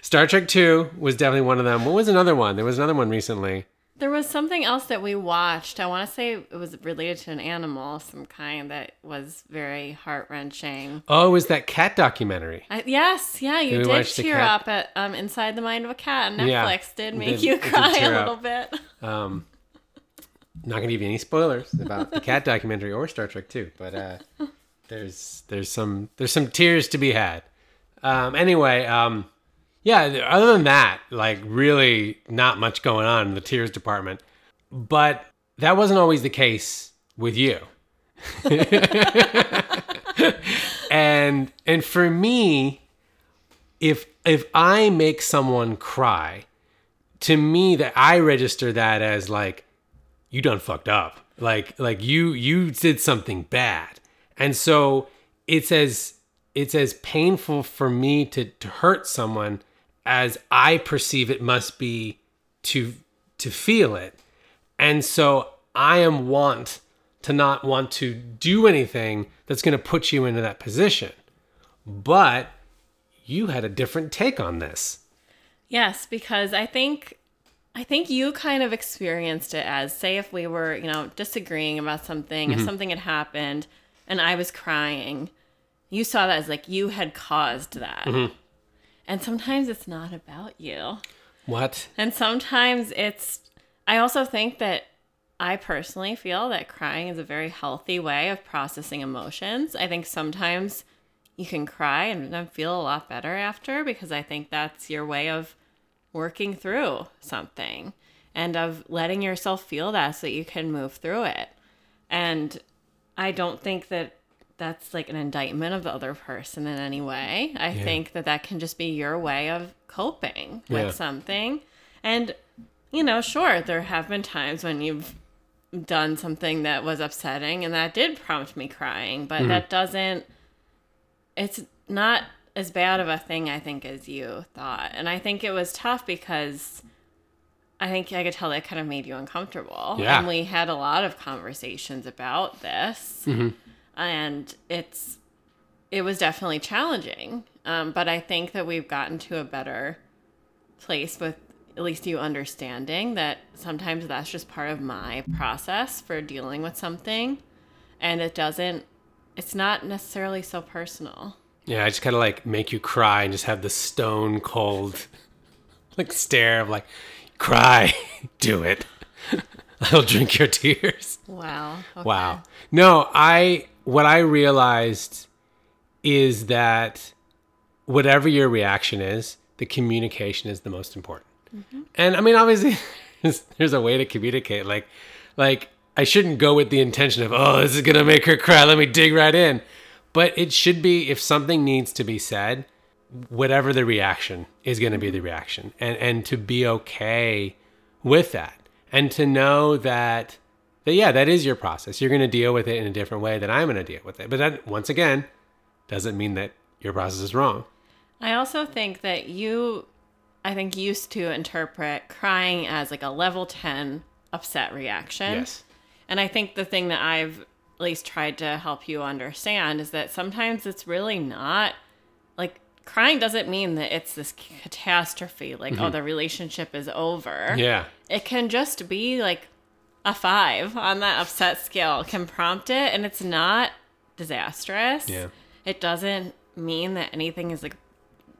S1: Star Trek Two was definitely one of them. What was another one? There was another one recently.
S2: There was something else that we watched. I want to say it was related to an animal some kind that was very heart wrenching.
S1: Oh, it was that cat documentary.
S2: I, yes, yeah, you did
S1: the
S2: tear up at um, Inside the Mind of a Cat. Netflix
S1: Yeah,
S2: did make
S1: did-
S2: you cry a
S1: up.
S2: little bit.
S1: Um, not gonna give you any spoilers about the cat documentary or Star Trek Two, but uh, there's there's some there's some tears to be had. Um, anyway, um, yeah. Other than that, like really not much going on in the tears department. But that wasn't always the case with you. and and for me, if if I make someone cry, to me that I register that as like you done fucked up. Like like you you did something bad. And so it's as it's as painful for me to, to hurt someone as I perceive it must be to to feel it. And so I am want to not want to do anything that's going to put you into that position. But you had a different take on this.
S2: Yes, because I think I think you kind of experienced it as say if we were, you know, disagreeing about something,
S1: Mm-hmm.
S2: if something had happened and I was crying, you saw that as like you had caused that.
S1: Mm-hmm.
S2: And sometimes it's not about you.
S1: What?
S2: And sometimes it's I also think that I personally feel that crying is a very healthy way of processing emotions. I think sometimes you can cry and then feel a lot better after because I think that's your way of working through something and of letting yourself feel that so that you can move through it. And I don't think that that's like an indictment of the other person in any way. I think that that can just be your way of coping with
S1: Yeah.
S2: something. And, you know, sure, there have been times when you've done something that was upsetting and that did prompt me crying, but mm-hmm. that doesn't, it's not as bad of a thing, I think, as you thought. And I think it was tough because I think I could tell that kind of made you uncomfortable.
S1: Yeah.
S2: And we had a lot of conversations about this. Mm-hmm. And it's, it was definitely challenging. Um, but I think that we've gotten to a better place with at least you understanding that sometimes that's just part of my process for dealing with something. And it doesn't, it's not necessarily so personal.
S1: Yeah, I just kind of like make you cry and just have the stone cold like stare of like, cry, do it. I'll drink your tears.
S2: Wow. Okay.
S1: Wow. No, I what I realized is that whatever your reaction is, the communication is the most important. Mm-hmm. And I mean, obviously, there's, there's a way to communicate. Like, like I shouldn't go with the intention of, oh, this is gonna make her cry. Let me dig right in. But it should be if something needs to be said, whatever the reaction is going to be the reaction, and and to be okay with that. and to know that that yeah, that is your process. You're going to deal with it in a different way than I'm going to deal with it. But that once again doesn't mean that your process is wrong.
S2: I also think that you, I think, used to interpret crying as like a level 10 upset reaction.
S1: Yes.
S2: And I think the thing that I've at least tried to help you understand is that sometimes it's really not like crying doesn't mean that it's this catastrophe, like, oh, the relationship is over.
S1: Mm-hmm. Yeah.
S2: It can just be like a five on that upset scale can prompt it, and it's not disastrous.
S1: Yeah.
S2: It doesn't mean that anything is like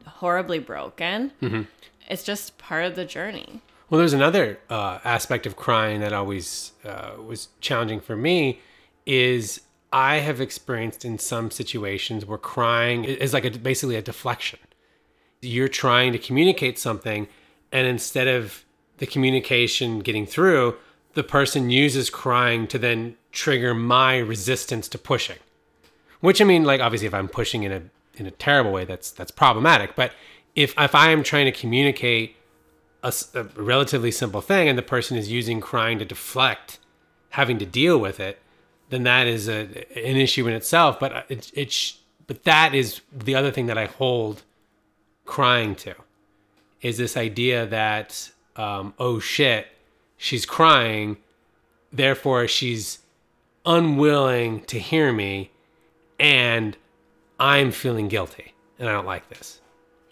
S2: horribly broken.
S1: Mm-hmm.
S2: It's just part of the journey.
S1: Well, there's another uh, aspect of crying that always uh, was challenging for me is I have experienced in some situations where crying is like a, basically a deflection. You're trying to communicate something, and instead of the communication getting through, the person uses crying to then trigger my resistance to pushing. Which I mean, like obviously, if I'm pushing in a in a terrible way, that's that's problematic. But if if I am trying to communicate a relatively simple thing, and the person is using crying to deflect having to deal with it, then that is a an issue in itself. But it, it but that is the other thing that I hold crying to is this idea that um, oh shit, she's crying, therefore she's unwilling to hear me, and I'm feeling guilty, and I don't like this.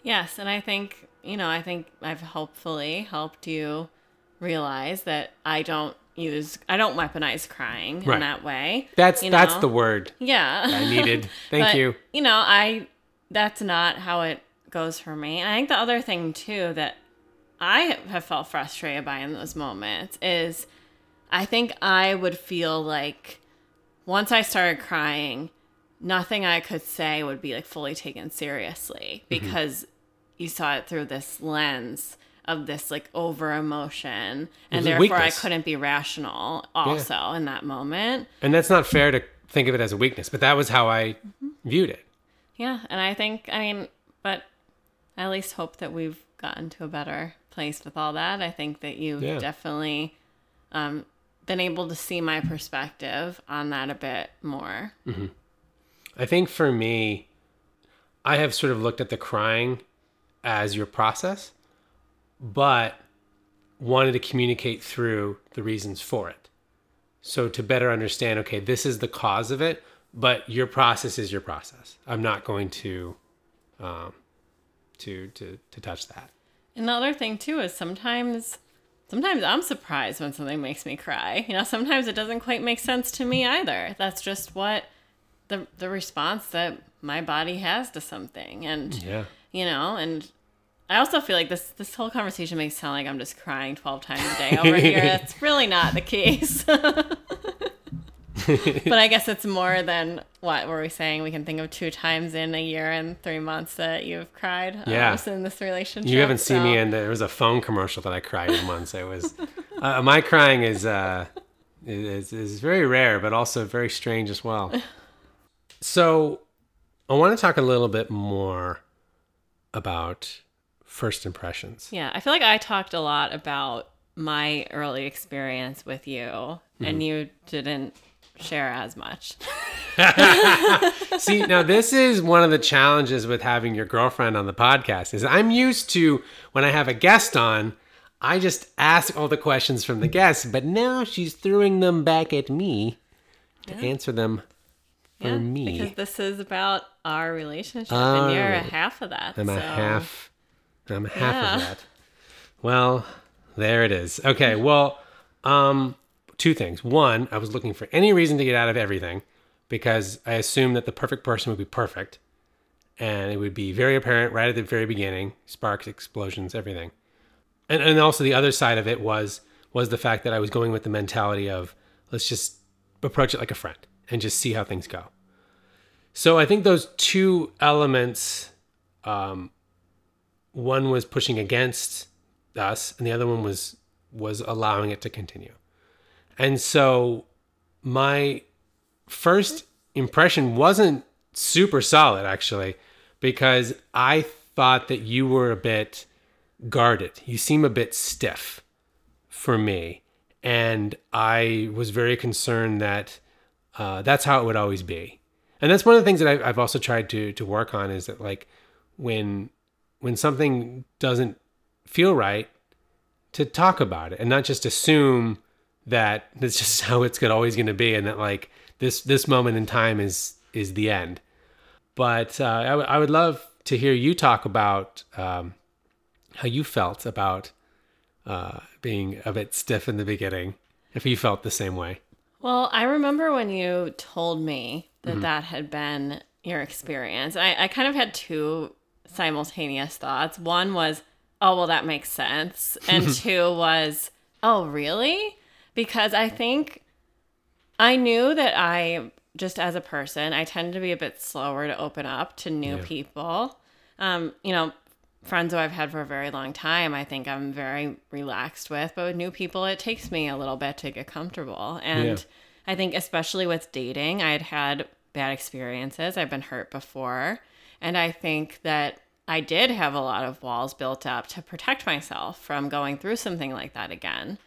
S2: Yes, and I think, you know, I think I've hopefully helped you realize that I don't use I don't weaponize crying
S1: Right.
S2: in that way.
S1: That's
S2: you
S1: that's
S2: know?
S1: the word
S2: Yeah.
S1: I needed. Thank
S2: But,
S1: you.
S2: You know, I that's not how it goes for me. And I think the other thing too that I have felt frustrated by in those moments is I think I would feel like once I started crying, nothing I could say would be like fully taken seriously
S1: Mm-hmm.
S2: because you saw it through this lens of this like over emotion and therefore
S1: weakness.
S2: I couldn't be rational also in that moment.
S1: And that's not fair to think of it as a weakness, but that was how I
S2: Mm-hmm.
S1: viewed it.
S2: Yeah, and I think I mean, but I at least hope that we've gotten to a better place with all that. I think that you've
S1: Yeah.
S2: definitely um, been able to see my perspective on that a bit more.
S1: I think for me, I have sort of looked at the crying as your process, but wanted to communicate through the reasons for it. So to better understand, okay, this is the cause of it, but your process is your process. I'm not going to, um, to to to touch that.
S2: And the other thing too is sometimes sometimes I'm surprised when something makes me cry. You know, sometimes it doesn't quite make sense to me either. That's just what the the response that my body has to something. And
S1: Yeah.
S2: you know, and I also feel like this this whole conversation makes it sound like I'm just crying 12 times a day over here. That's really not the case. but I guess it's more than what were we saying? We can think of two times in a year and three months that you've cried
S1: Yeah.
S2: in this relationship.
S1: You haven't seen me
S2: so-
S1: in there was a phone commercial that I cried in once. It was uh, my crying is uh is is very rare, but also very strange as well. So, I want to talk a little bit more about first impressions.
S2: Yeah, I feel like I talked a lot about my early experience with you,
S1: Mm-hmm.
S2: and you didn't share as much.
S1: See, now this is one of the challenges with having your girlfriend on the podcast is I'm used to when I have a guest on, I just ask all the questions from the guests, but now she's throwing them back at me to answer them for
S2: yeah,
S1: me.
S2: because this is about our relationship, and you're a
S1: Oh.
S2: half of that.
S1: I'm a half. I'm a half
S2: Yeah.
S1: of that. Well, there it is. Okay. Well, um, two things. One, I was looking for any reason to get out of everything because I assumed that the perfect person would be perfect, and it would be very apparent right at the very beginning. Sparks, explosions, everything. And and also the other side of it was was the fact that I was going with the mentality of let's just approach it like a friend and just see how things go. So I think those two elements um, one was pushing against us and the other one was was allowing it to continue and so my first impression wasn't super solid actually because i thought that you were a bit guarded you seem a bit stiff for me and I was very concerned that uh, that's how it would always be. And that's one of the things that I've, I've also tried to to work on is that like when when something doesn't feel right, to talk about it and not just assume that it's just how it's gonna always going to be and that like this this moment in time is is the end. But uh, I, w- I would love to hear you talk about um, how you felt about uh, being a bit stiff in the beginning, if you felt the same way.
S2: Well, I remember when you told me that mm-hmm. that had been your experience. I, I kind of had two simultaneous thoughts. One was, oh, well, that makes sense. And two was, oh, really? Because I think I knew that I, just as a person, I tend to be a bit slower to open up to new yeah. people. Um, you know, friends who I've had for a very long time, I think I'm very relaxed with. But with new people, it takes me a little bit to get comfortable. And yeah. I think, especially with dating, I'd had bad experiences, I've been hurt before. And I think that I did have a lot of walls built up to protect myself from going through something like that again.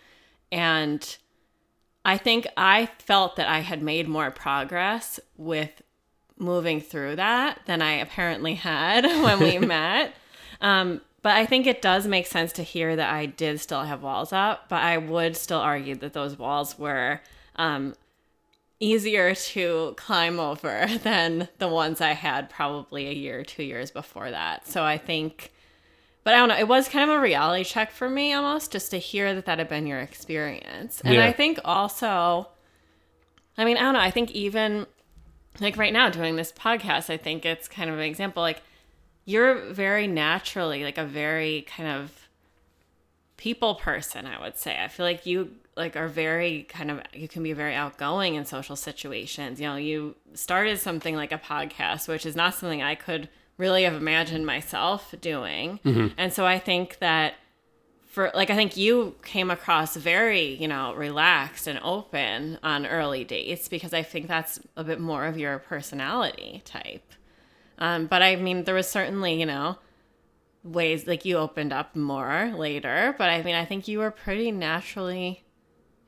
S2: And I think I felt that I had made more progress with moving through that than I apparently had when we met. Um, but I think it does make sense to hear that I did still have walls up, but I would still argue that those walls were um, easier to climb over than the ones I had probably a year or two years before that. So I think, but I don't know, it was kind of a reality check for me almost just to hear that that had been your experience. And yeah. I think also, I mean, I don't know, I think even like right now doing this podcast, I think it's kind of an example like you're very naturally like a very kind of people person, I would say. I feel like you like are very kind of you can be very outgoing in social situations. You know, you started something like a podcast, which is not something I could really have imagined myself doing. Mm-hmm. And so I think that for like I think you came across very, you know, relaxed and open on early dates because I think that's a bit more of your personality type. Um, but I mean, there was certainly, you know, ways like you opened up more later, but I mean, I think you were pretty naturally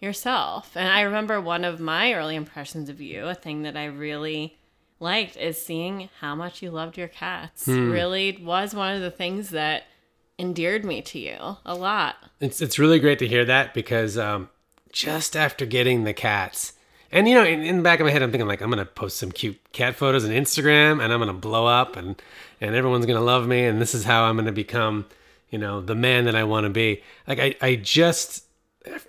S2: yourself. And I remember one of my early impressions of you, a thing that I really liked is seeing how much you loved your cats. Hmm. Really was one of the things that endeared me to you a lot.
S1: It's it's really great to hear that because um, just after getting the cats, and you know, in, in, the back of my head, I'm thinking like I'm gonna post some cute cat photos on Instagram, and I'm gonna blow up, and and everyone's gonna love me, and this is how I'm gonna become, you know, the man that I want to be. Like I I just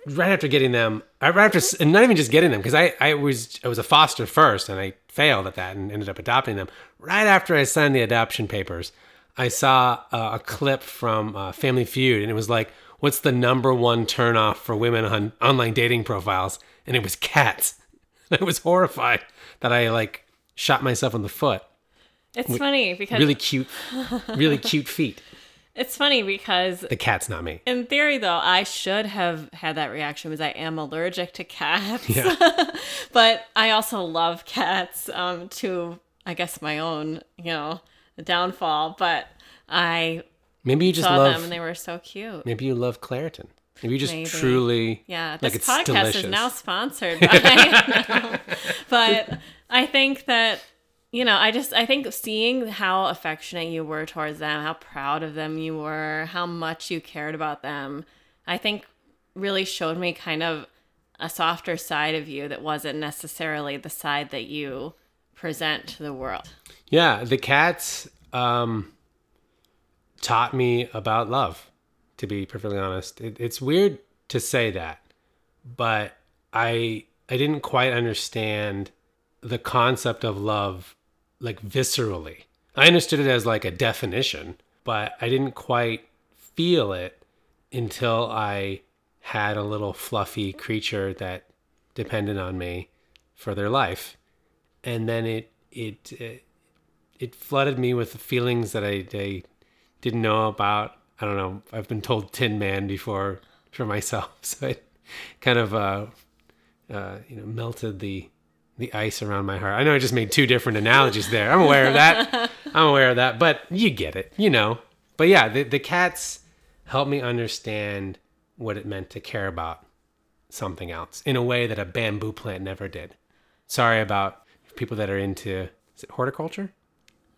S1: right after getting them, right after, and not even just getting them, because I, I was I was a foster first, and I failed at that and ended up adopting them. Right after I signed the adoption papers, I saw uh, a clip from uh, Family Feud, and it was like, "What's the number one turnoff for women on online dating profiles?" And it was cats. I was horrified that I like shot myself in the foot.
S2: It's funny because
S1: really cute, really cute feet.
S2: It's funny because
S1: the cat's not me.
S2: In theory, though, I should have had that reaction because I am allergic to cats. Yeah. but I also love cats. Um, to I guess my own, you know, downfall. But I
S1: maybe you just love
S2: them and they were so cute.
S1: Maybe you love Claritin. Maybe you just maybe. truly
S2: yeah. This like podcast delicious. is now sponsored by. but I think that you know, I just I think seeing how affectionate you were towards them, how proud of them you were, how much you cared about them, I think really showed me kind of a softer side of you that wasn't necessarily the side that you present to the world.
S1: Yeah, the cats um, taught me about love. To be perfectly honest, it, it's weird to say that, but I I didn't quite understand the concept of love like viscerally. I understood it as like a definition, but I didn't quite feel it until I had a little fluffy creature that depended on me for their life. And then it it it, it flooded me with feelings that I, I didn't know about. I don't know. I've been told Tin Man before for myself, so it kind of uh, uh, you know melted the the ice around my heart. I know I just made two different analogies there. I'm aware of that. I'm aware of that, but you get it, you know. But yeah, the, the cats helped me understand what it meant to care about something else in a way that a bamboo plant never did. Sorry about people that are into is it horticulture?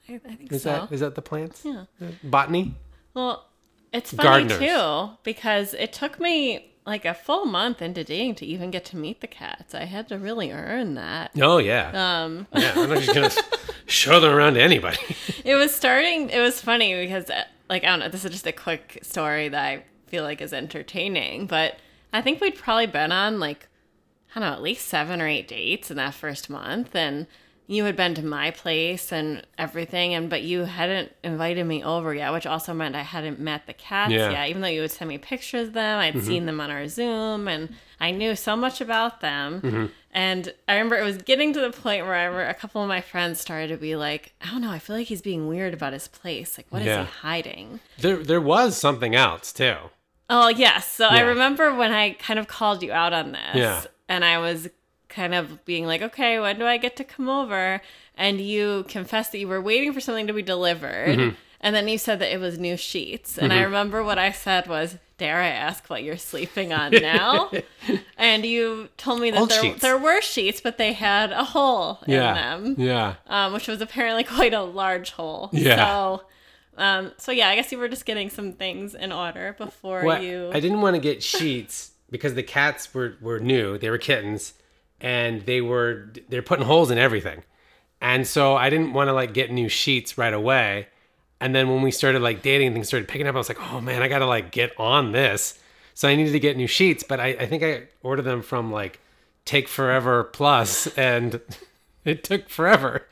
S2: I, I think
S1: Is
S2: so.
S1: that is that the plants?
S2: Yeah.
S1: Botany?
S2: Well, it's funny
S1: Gardeners.
S2: too because it took me like a full month into dating to even get to meet the cats. I had to really earn that.
S1: Oh yeah.
S2: Um,
S1: yeah. I'm not just gonna show them around to anybody.
S2: it was starting. It was funny because, uh, like, I don't know. This is just a quick story that I feel like is entertaining, but I think we'd probably been on like I don't know, at least seven or eight dates in that first month, and you had been to my place and everything, and but you hadn't invited me over yet, which also meant I hadn't met the cats
S1: Yeah.
S2: yet. Even though you would send me pictures of them, I'd mm-hmm. seen them on our Zoom, and I knew so much about them. Mm-hmm. And I remember it was getting to the point where a couple of my friends started to be like, I don't know, I feel like he's being weird about his place. Like, what is
S1: Yeah.
S2: he hiding?
S1: There there was something else too.
S2: Oh yes. So I remember when I kind of called you out on this.
S1: Yeah.
S2: And I was kind of being like, okay, when do I get to come over? And you confessed that you were waiting for something to be delivered.
S1: Mm-hmm.
S2: And then you said that it was new sheets. And I remember what I said was, dare I ask what you're sleeping on now? and you told me that there, there were sheets, but they had a hole
S1: Yeah.
S2: in them,
S1: Yeah.
S2: um, which was apparently quite a large hole.
S1: Yeah.
S2: So, um, so yeah, I guess you were just getting some things in order before
S1: Well,
S2: you.
S1: I didn't want to get sheets because the cats were, were new. They were kittens, and they were they're putting holes in everything, and so I didn't want to like get new sheets right away. And then when we started like dating, things started picking up. I was like, oh man, I gotta like get on this. So I needed to get new sheets, but I, I think I ordered them from like Take Forever Plus, and it took forever,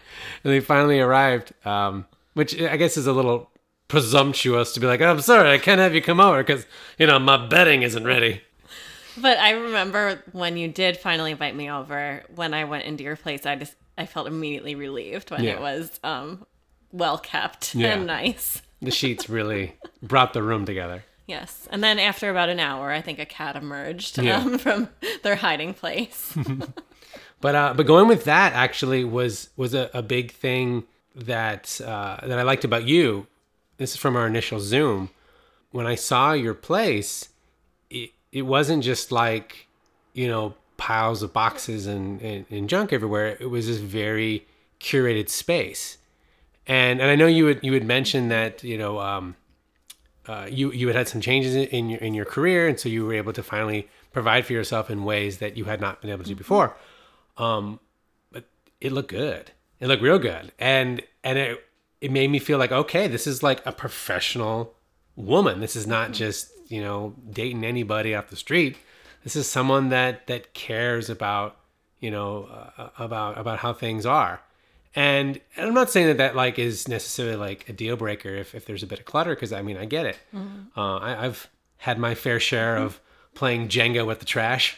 S1: and they finally arrived. Um, which I guess is a little presumptuous to be like, oh, I'm sorry, I can't have you come over because you know my bedding isn't ready.
S2: But I remember when you did finally invite me over, when I went into your place, I just I felt immediately relieved when
S1: Yeah.
S2: it was um well kept
S1: Yeah.
S2: and nice.
S1: The sheets really brought the room together.
S2: Yes. And then after about an hour, I think a cat emerged
S1: Yeah.
S2: um, from their hiding place.
S1: But uh, but going with that actually was was a, a big thing that uh, that I liked about you. This is from our initial Zoom. When I saw your place, it, wasn't just like you know piles of boxes and, and, and junk everywhere. It was this very curated space. And and I know you would you would mention that you know um, uh, you you had had some changes in- in your in your career, and so you were able to finally provide for yourself in ways that you had not been able to do before. Um, but it looked good. It looked real good, and and it it made me feel like okay, this is like a professional woman. This is not just you know dating anybody off the street. This is someone that that cares about you know uh, about about how things are. And and I'm not saying that that like is necessarily like a deal breaker if, if there's a bit of clutter because I mean I get it. Uh, I, I've had my fair share of playing Jenga with the trash,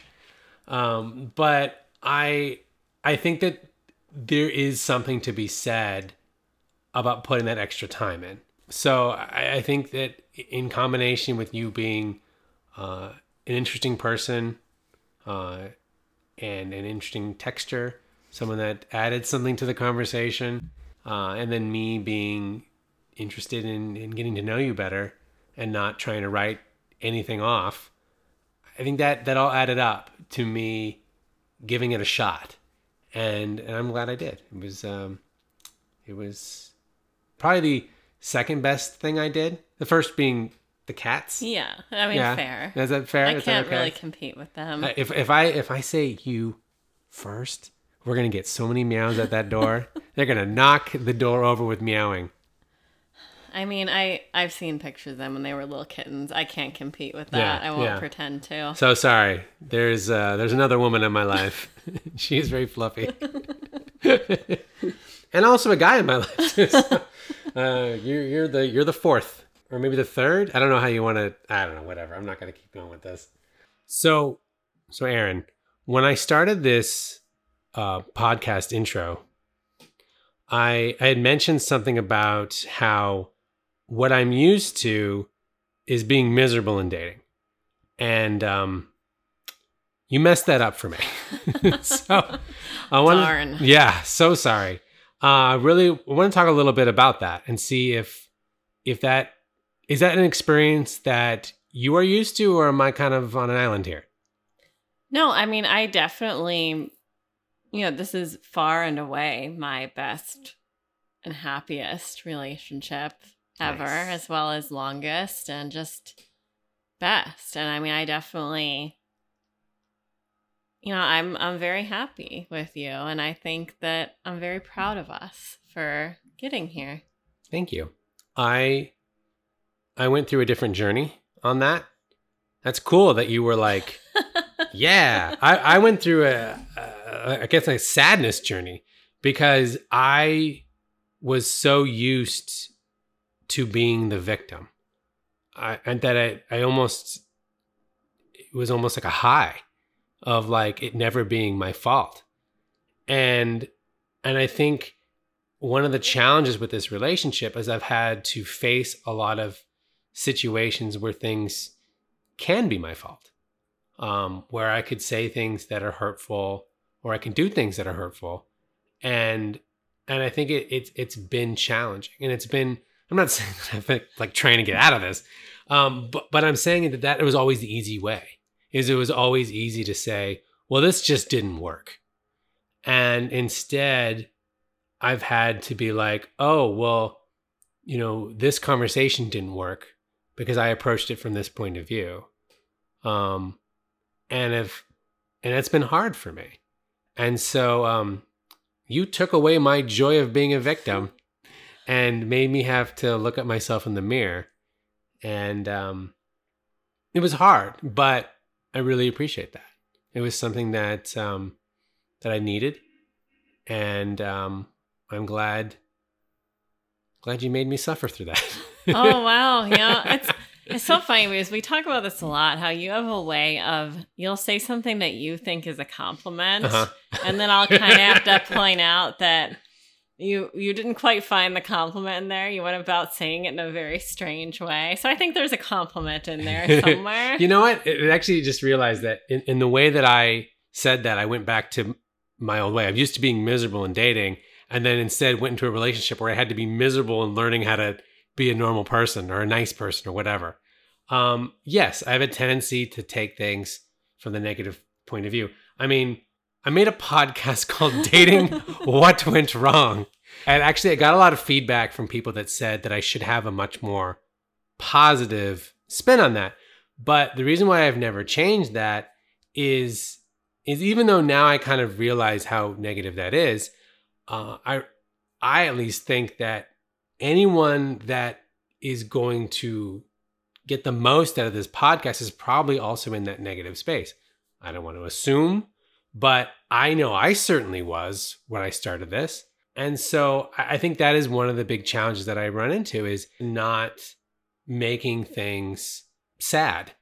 S1: um, but I I think that there is something to be said about putting that extra time in. So I, I think that in combination with you being uh, an interesting person uh, and an interesting texture, someone that added something to the conversation, uh, and then me being interested in, in getting to know you better and not trying to write anything off. I think that that all added up to me giving it a shot, and and I'm glad I did. It was um, it was probably the second best thing I did. The first being the cats.
S2: yeah. I mean,
S1: Yeah.
S2: fair.
S1: Is that fair?
S2: I
S1: Is
S2: can't
S1: okay?
S2: really compete with them.
S1: Uh, If if I if I say you first, we're gonna get so many meows at that door. They're gonna knock the door over with meowing.
S2: I mean, I I've seen pictures of them when they were little kittens. I can't compete with that.
S1: Yeah,
S2: I won't
S1: yeah.
S2: pretend to.
S1: So sorry. There's uh, there's another woman in my life. She's very fluffy, and also a guy in my life. Too. So, uh, you're you're the you're the fourth, or maybe the third. I don't know how you want to. I don't know. Whatever. I'm not gonna keep going with this. So so Erin, when I started this uh, podcast intro, I I had mentioned something about how what I'm used to is being miserable in dating, and um, you messed that up for me. so I want
S2: Darn.
S1: yeah, so sorry. Uh, really want to talk a little bit about that and see if if that is that an experience that you are used to, or am I kind of on an island here?
S2: No, I mean, I definitely, you know, this is far and away my best and happiest relationship ever,
S1: Nice.
S2: as well as longest and just best. And I mean, I definitely, you know, I'm I'm very happy with you, and I think that I'm very proud of us for getting here.
S1: Thank you. I I went through a different journey on that. That's cool that you were like, yeah. I, I went through a, a I guess a sadness journey because I was so used to being the victim. I and that I, I almost it was almost like a high of like it never being my fault. And and I think one of the challenges with this relationship is I've had to face a lot of situations where things can be my fault. Um, where I could say things that are hurtful or I can do things that are hurtful. And and I think it, it's it's been challenging. And it's been I'm not saying that I've been like trying to get out of this. Um, but but I'm saying that that it was always the easy way. Is it was always easy to say, well, this just didn't work. And instead, I've had to be like, oh, well, you know, this conversation didn't work because I approached it from this point of view. Um, and if, and it's been hard for me. And so, um, you took away my joy of being a victim and made me have to look at myself in the mirror. And, um, it was hard, but I really appreciate that. It was something that, um, that I needed. And, um, I'm glad glad you made me suffer through that.
S2: oh wow yeah it's it's so funny because we talk about this a lot how you have a way of you'll say something that you think is a compliment
S1: Uh-huh.
S2: and then i'll kind of have to point out that you you didn't quite find the compliment in there you went about saying it in a very strange way so i think there's a compliment in there somewhere
S1: you know what? It it actually just realized that in, in the way that I said that, I went back to my old way. I'm used to being miserable in dating, and then instead went into a relationship where I had to be miserable and learning how to be a normal person or a nice person or whatever. Um, yes, I have a tendency to take things from the negative point of view. I mean, I made a podcast called Dating What Went Wrong. And actually, I got a lot of feedback from people that said that I should have a much more positive spin on that. But the reason why I've never changed that is is even though now I kind of realize how negative that is, uh, I I at least think that anyone that is going to get the most out of this podcast is probably also in that negative space. I don't want to assume, but I know I certainly was when I started this. And so I think that is one of the big challenges that I run into is not making things sad.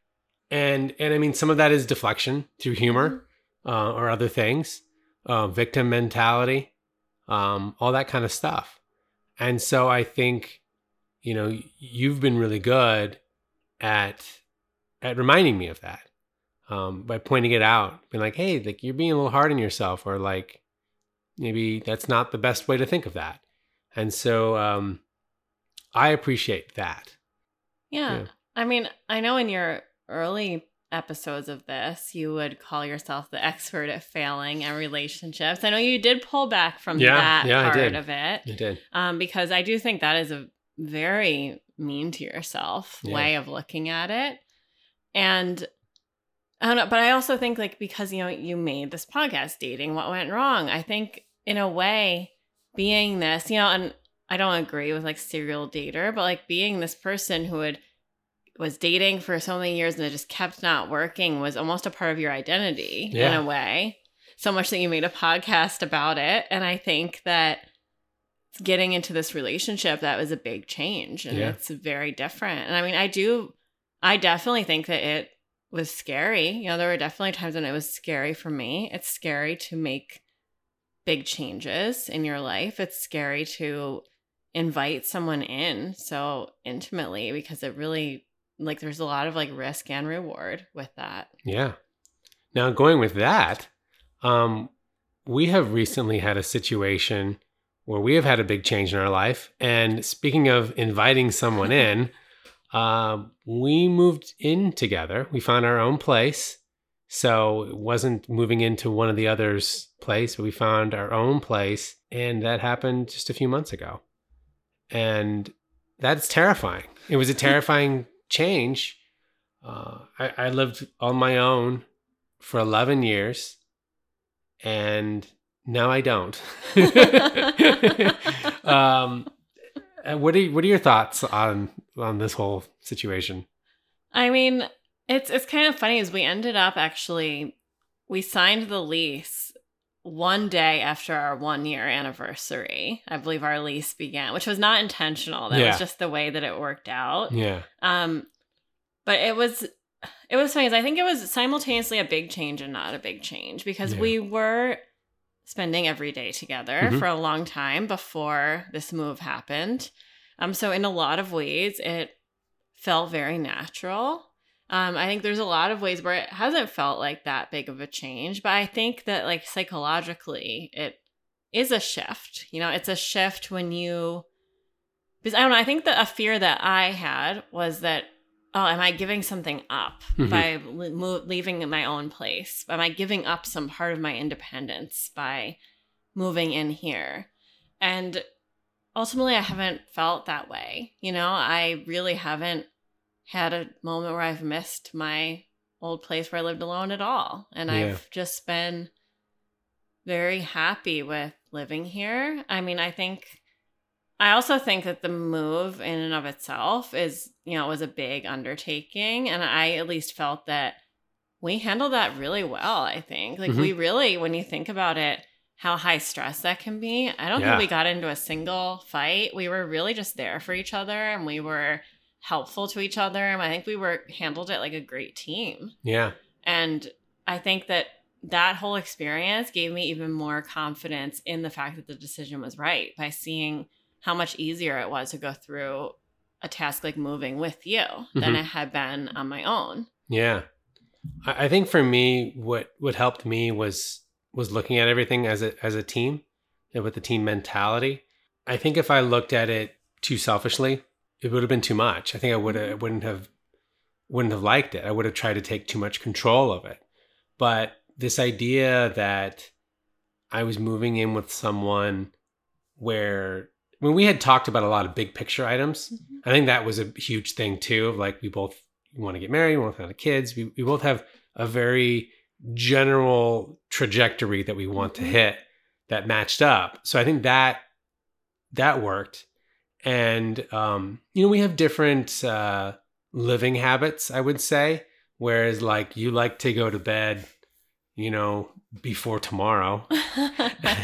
S1: And and I mean some of that is deflection through humor uh, or other things, uh, victim mentality, um, all that kind of stuff. And so I think, you know, you've been really good at at reminding me of that um, by pointing it out, being like, "Hey, like you're being a little hard on yourself," or like maybe that's not the best way to think of that. And so um, I appreciate that.
S2: Yeah.
S1: Yeah.
S2: I mean, I know in your early episodes of this, you would call yourself the expert at failing and relationships. I know you did pull back from
S1: Yeah,
S2: that
S1: yeah, I
S2: part
S1: did.
S2: of it
S1: You did.
S2: um, because I do think that is a very mean to yourself
S1: Yeah.
S2: way of looking at it. And I don't know, but I also think like because you know you made this podcast dating what went wrong. I think in a way being this, you know, and I don't agree with like serial dater, but like being this person who would was dating for so many years and it just kept not working was almost a part of your identity in a way. So much that you made a podcast about it. And I think that getting into this relationship, that was a big change and
S1: Yeah.
S2: it's very different. And I mean, I do, I definitely think that it was scary. You know, there were definitely times when it was scary for me. It's scary to make big changes in your life. It's scary to invite someone in so intimately because it really like there's a lot of like risk and reward with that.
S1: Yeah. Now going with that, um, we have recently had a situation where we have had a big change in our life. And speaking of inviting someone in, um, we moved in together. We found our own place. So it wasn't moving into one of the other's place, but we found our own place. And that happened just a few months ago. And that's terrifying. It was a terrifying change. Uh, I, I lived on my own for 11 years and now I don't. um, what are you, what are your thoughts on on this whole situation?
S2: I mean, it's it's kind of funny as we ended up actually we signed the lease one day after our one year anniversary. I believe our lease began, which was not intentional. That
S1: Yeah.
S2: was just the way that it worked out.
S1: Yeah.
S2: Um, but it was it was funny. 'cause I think it was simultaneously a big change and not a big change because
S1: Yeah.
S2: we were spending every day together
S1: Mhm.
S2: for a long time before this move happened. Um, so in a lot of ways, it felt very natural. Um, I think there's a lot of ways where it hasn't felt like that big of a change, but I think that like psychologically, it is a shift. You know, it's a shift when you because I don't know. I think that a fear that I had was that oh, am I giving something up
S1: Mhm.
S2: by le- leaving my own place? Am I giving up some part of my independence by moving in here? And ultimately, I haven't felt that way. You know, I really haven't had a moment where I've missed my old place where I lived alone at all. And
S1: Yeah.
S2: I've just been very happy with living here. I mean, I think I also think that the move in and of itself is, you know, was a big undertaking. And I at least felt that we handled that really well, I think. Like,
S1: Mhm.
S2: we really, when you think about it, how high stress that can be, I don't
S1: Yeah.
S2: think we got into a single fight. We were really just there for each other and we were helpful to each other. And I think we were handled it like a great team.
S1: Yeah.
S2: And I think that that whole experience gave me even more confidence in the fact that the decision was right by seeing how much easier it was to go through a task like moving with you than
S1: Mhm.
S2: it had been on my own.
S1: Yeah. I think for me, what what helped me was was looking at everything as a as a team and with the team mentality. I think if I looked at it too selfishly, it would have been too much. I think I would I wouldn't have wouldn't have liked it. I would have tried to take too much control of it. But this idea that I was moving in with someone where when we had talked about a lot of big picture items, I think that was a huge thing too. Of like we both want to get married, we both want to have kids. We we both have a very general trajectory that we want to
S2: Mhm.
S1: hit that matched up. So I think that that worked. And um, you know, we have different uh living habits, I would say. Whereas like you like to go to bed, you know, before tomorrow.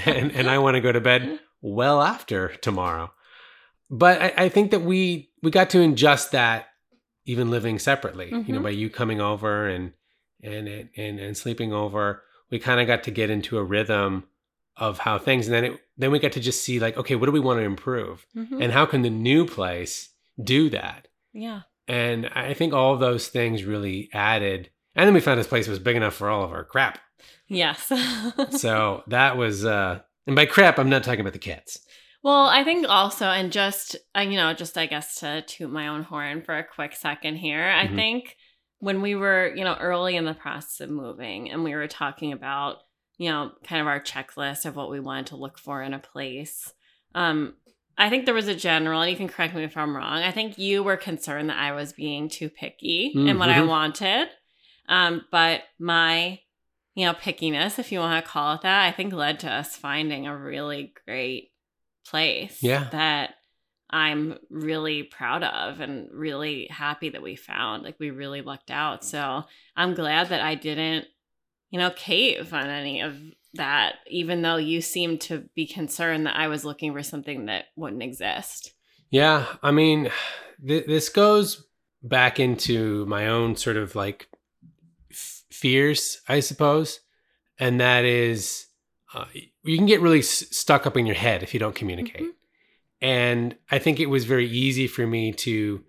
S1: and, and I want to go to bed well after tomorrow. But I, I think that we we got to adjust that even living separately. You know,
S2: Mhm.
S1: by you coming over and and and and sleeping over, we kind of got to get into a rhythm of how things, and then it then we got to just see like, okay, what do we want to improve,
S2: Mhm.
S1: and how can the new place do that?
S2: yeah.
S1: And I think all of those things really added. And then we found this place was big enough for all of our crap.
S2: Yes.
S1: So that was, uh, and by crap, I'm not talking about the cats.
S2: Well, I think also, and just, uh, you know, just I guess to toot my own horn for a quick second here, I
S1: Mhm.
S2: think when we were, you know, early in the process of moving and we were talking about, you know, kind of our checklist of what we wanted to look for in a place, um, I think there was a general, and you can correct me if I'm wrong. I think you were concerned that I was being too picky in what I
S1: Mhm.
S2: wanted. Um, but my, you know, pickiness, if you want to call it that, I think led to us finding a really great place
S1: Yeah.
S2: that I'm really proud of and really happy that we found. Like we really lucked out. So I'm glad that I didn't, you know, cave on any of that, even though you seemed to be concerned that I was looking for something that wouldn't exist.
S1: Yeah. I mean, th- this goes back into my own sort of like fears, I suppose. And that is, uh, you can get really s- stuck up in your head if you don't communicate.
S2: Mhm.
S1: And I think it was very easy for me to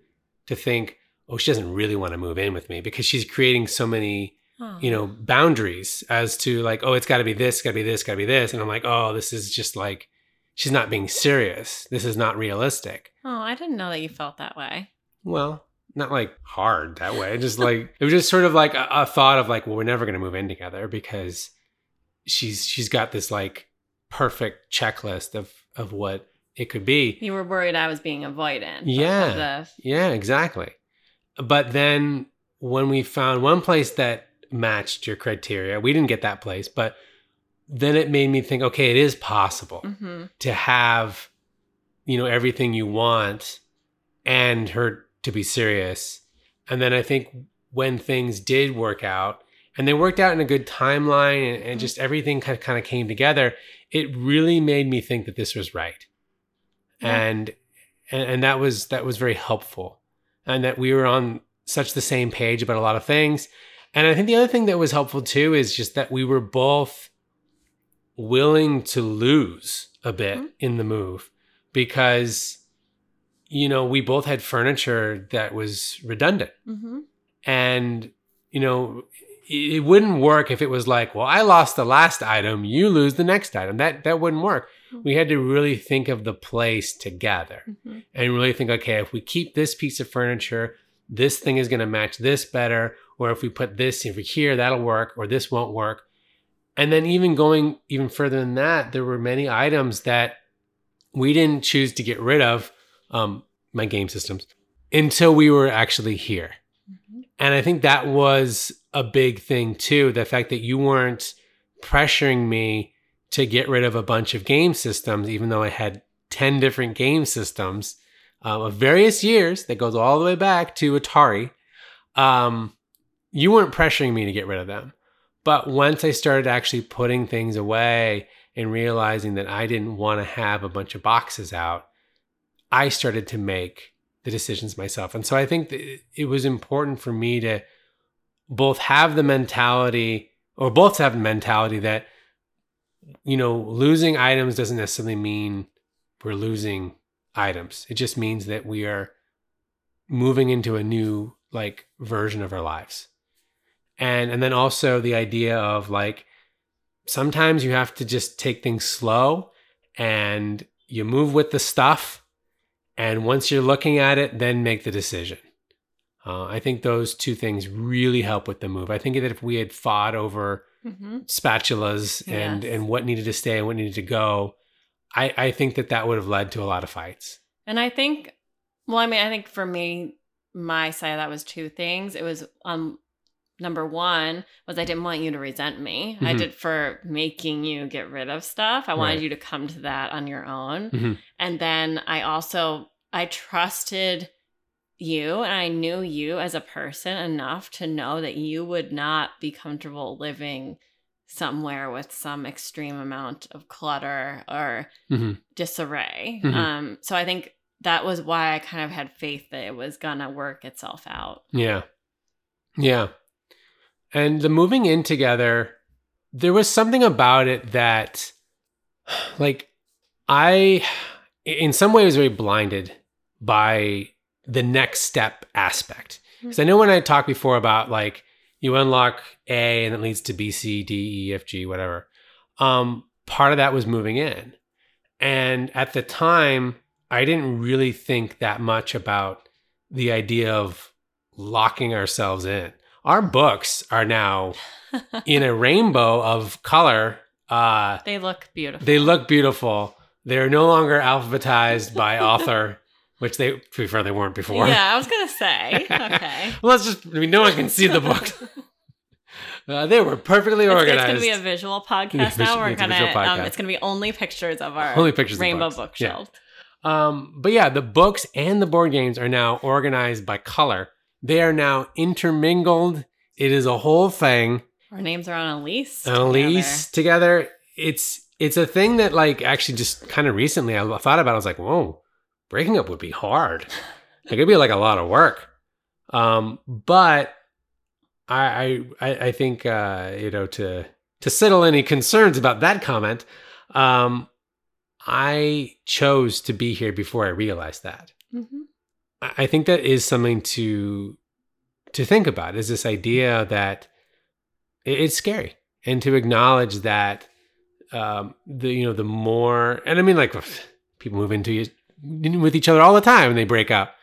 S1: to think, oh, she doesn't really want to move in with me because she's creating so many you know boundaries as to like oh it's got to be this got to be this got to be this and i'm like oh this is just like she's not being serious this is not realistic
S2: Oh, I didn't know that you felt that way.
S1: well not like hard that way. Just like it was just sort of like a, a thought of like, well, we're never gonna move in together because she's she's got this like perfect checklist of of what it could be.
S2: You were worried I was being avoidant.
S1: Yeah. Yeah, exactly. But then when we found one place that matched your criteria, we didn't get that place, but then it made me think, okay, it is possible
S2: Mhm.
S1: to have, you know, everything you want and her to be serious. And then I think when things did work out, and they worked out in a good timeline and, and just everything kind of, kind of came together, it really made me think that this was right.
S2: Yeah.
S1: And, and and that was that was very helpful. And that we were on such the same page about a lot of things. And I think the other thing that was helpful too is just that we were both willing to lose a bit
S2: Mhm.
S1: in the move because you know we both had furniture that was redundant.
S2: Mhm.
S1: and you know it it wouldn't work if it was like well i lost the last item you lose the next item. That that wouldn't work. We had to really think of the place together
S2: Mhm.
S1: and really think okay if we keep this piece of furniture this thing is going to match this better or if we put this over here that'll work or this won't work. And then even going even further than that there were many items that we didn't choose to get rid of um, my game systems until we were actually here
S2: Mhm.
S1: and i think that was a big thing too the fact that you weren't pressuring me to get rid of a bunch of game systems even though i had 10 different game systems um, of various years that goes all the way back to atari um, you weren't pressuring me to get rid of them but once i started actually putting things away and realizing that i didn't want to have a bunch of boxes out i started to make the decisions myself. And so i think it was important for me to both have the mentality or both have the mentality that you know losing items doesn't necessarily mean we're losing items. It just means that we are moving into a new like version of our lives. And and then also the idea of like sometimes you have to just take things slow and you move with the stuff and once you're looking at it then make the decision uh, i think those two things really help with the move i think that if we had fought over
S2: Mhm.
S1: spatulas and
S2: Yes.
S1: and what needed to stay and what needed to go i i think that that would have led to a lot of fights
S2: And I think, well, I mean, I think for me, my side of that was two things. It was um number one was I didn't want you to resent me. I
S1: Mhm.
S2: did for making you get rid of stuff. I wanted
S1: Right.
S2: you to come to that on your own.
S1: Mhm.
S2: And then I also I trusted you and I knew you as a person enough to know that you would not be comfortable living somewhere with some extreme amount of clutter or
S1: Mhm.
S2: disarray.
S1: Mhm.
S2: Um, so I think that was why I kind of had faith that it was gonna work itself out.
S1: Yeah. Yeah. And the moving in together, there was something about it that, like, I, in some ways, was very blinded by the next step aspect. Because I know when I talked before about like you unlock A and it leads to B, C, D, E, F, G, whatever. Um, part of that was moving in. And at the time, I didn't really think that much about the idea of locking ourselves in. Our books are now in a rainbow of color. Uh,
S2: they look beautiful.
S1: they look beautiful. They're no longer alphabetized by author, which they prefer they weren't before.
S2: Yeah, I was gonna say. Okay.
S1: well, let's just, I mean, no one can see the book. Uh, they were perfectly
S2: It's, it's
S1: organized.
S2: gonna be a visual podcast now. We're gonna um, it's gonna be only pictures of our
S1: Only pictures
S2: rainbow.
S1: Yeah.
S2: bookshelf.
S1: Um, but yeah, the books and the board games are now organized by color. They are now intermingled. It is a whole thing.
S2: Our names are on a lease.
S1: On a lease together. It's it's a thing that like actually just kind of recently I thought about. it. I was like, whoa, breaking up would be hard. it could be like a lot of work. Um, but I I I think uh, you know to to settle any concerns about that comment, um, I chose to be here before I realized that.
S2: Mhm.
S1: I think that is something to to think about. Is this idea that it's scary, and to acknowledge that um, the you know the more, and I mean like people move into you with each other all the time and they break up.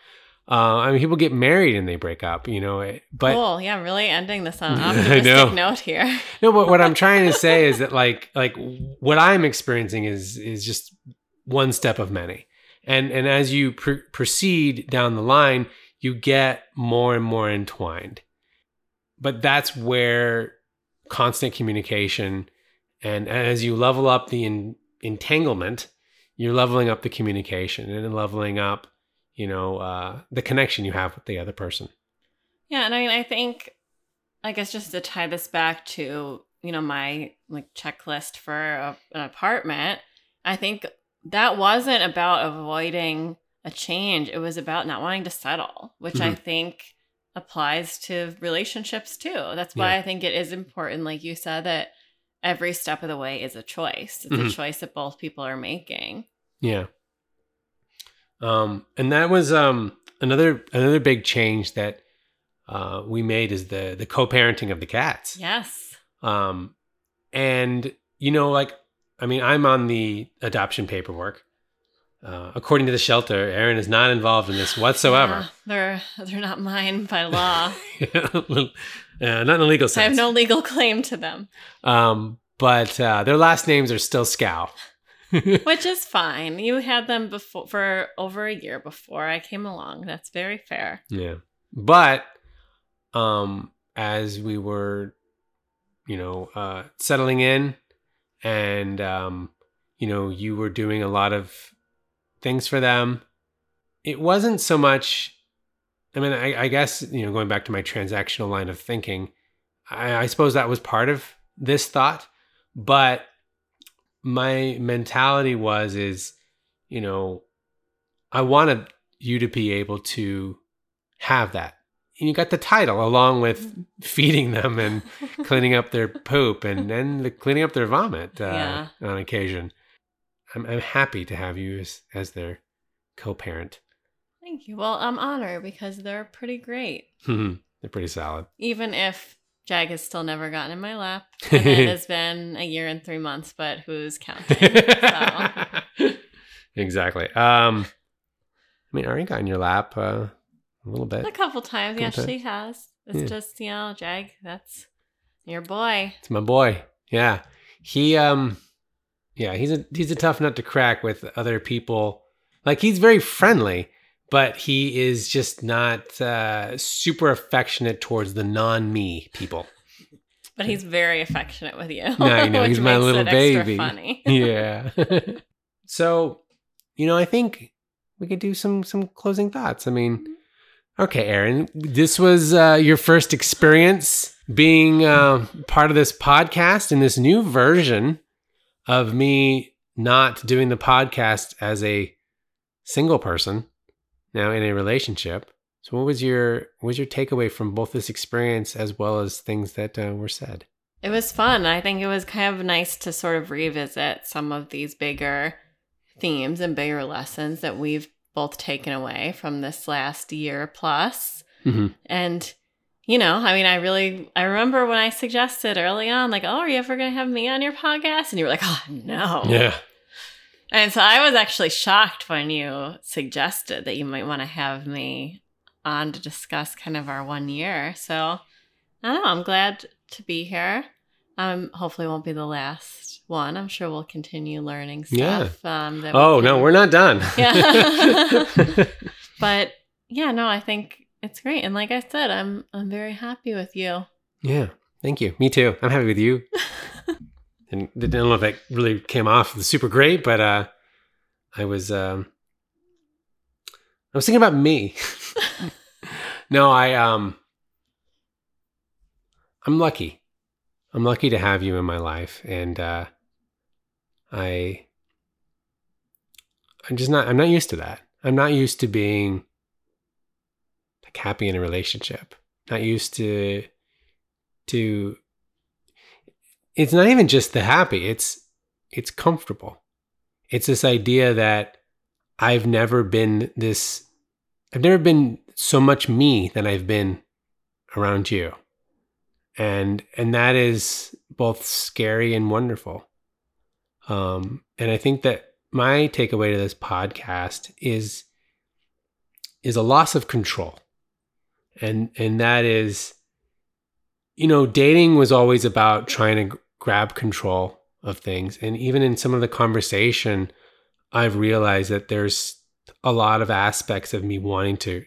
S1: Uh, I mean, people get married and they break up, you know. it- But
S2: cool. Yeah, I'm really ending this on an
S1: I
S2: optimistic
S1: know.
S2: note here.
S1: no, but what I'm trying to say is that like like what I'm experiencing is is just one step of many, and and as you pr- proceed down the line, you get more and more entwined. But that's where constant communication, and as you level up the en- entanglement, you're leveling up the communication and leveling up, you know, uh, the connection you have with the other person.
S2: Yeah, and I mean, I think, I guess, just to tie this back to you know my like checklist for a, an apartment, I think that wasn't about avoiding a change. It was about not wanting to settle, which I
S1: Mhm.
S2: think applies to relationships too. That's why
S1: Yeah.
S2: I think it is important, like you said, that every step of the way is a choice. It's
S1: Mhm.
S2: a choice that both people are making.
S1: Yeah. Um, and that was um another another big change that uh, we made is the the co-parenting of the cats.
S2: Yes.
S1: Um, and you know, like I mean, I'm on the adoption paperwork. Uh, according to the shelter, Erin is not involved in this whatsoever.
S2: Yeah, they're they're not mine by law.
S1: uh, not in a legal sense.
S2: I have no legal claim to them.
S1: Um, but uh, their last names are still Scow.
S2: Which is fine. You had them before for over a year before I came along. That's very fair.
S1: Yeah. But um as we were you know uh settling in and um you know you were doing a lot of things for them it wasn't so much I mean I, I guess you know going back to my transactional line of thinking I, I suppose that was part of this thought but my mentality was is you know I wanted you to be able to have that. And you got the title along with feeding them and cleaning up their poop and then the cleaning up their vomit uh,
S2: Yeah.
S1: on occasion. I'm, I'm happy to have you as, as their co-parent.
S2: Thank you. Well, I'm honored because they're pretty great.
S1: They're pretty solid.
S2: Even if Jag has still never gotten in my lap. And it has been a year and three months, but who's counting?
S1: exactly. Um, I mean, Ari got in your lap uh, a little bit.
S2: a couple times. Yeah, she has. It's
S1: Yeah.
S2: just, you know, Jag, that's your boy.
S1: It's my boy. Yeah. He um yeah, he's a he's a tough nut to crack with other people. Like he's very friendly, but he is just not uh super affectionate towards the non-me people.
S2: But he's very affectionate with you.
S1: I know, he's my little baby.
S2: Funny.
S1: yeah. so, you know, I think we could do some some closing thoughts. I mean, okay, Erin, this was uh, your first experience being uh, part of this podcast in this new version of me not doing the podcast as a single person now in a relationship. So, what was your what was your takeaway from both this experience as well as things that uh, were said?
S2: It was fun. I think it was kind of nice to sort of revisit some of these bigger themes and bigger lessons that we've both taken away from this last year plus.
S1: Mhm.
S2: And you know, I mean, I really I remember when I suggested early on, like, "Oh, are you ever going to have me on your podcast?" And you were like, "Oh, no."
S1: Yeah.
S2: And so I was actually shocked when you suggested that you might want to have me on to discuss kind of our one year. So I don't know. I'm glad to be here. Um, hopefully, it won't be the last one. I'm sure we'll continue learning
S1: Yeah.
S2: stuff. Um, that we
S1: Oh no, we're not done.
S2: Yeah. But yeah, no, I think it's great. And like I said, I'm I'm very happy with you.
S1: yeah. Thank you. Me too. I'm happy with you. and I don't know if that really came off super great, but uh I was um I was thinking about me. no, I um I'm lucky. I'm lucky to have you in my life and uh I I'm just not I'm not used to that. I'm not used to being like happy in a relationship. Not used to to it's not even just the happy, it's it's comfortable. It's this idea that I've never been this I've never been so much me than I've been around you. And and that is both scary and wonderful. Um and I think that my takeaway to this podcast is is a loss of control. And and that is you know, dating was always about trying to grab control of things. And even in some of the conversation, I've realized that there's a lot of aspects of me wanting to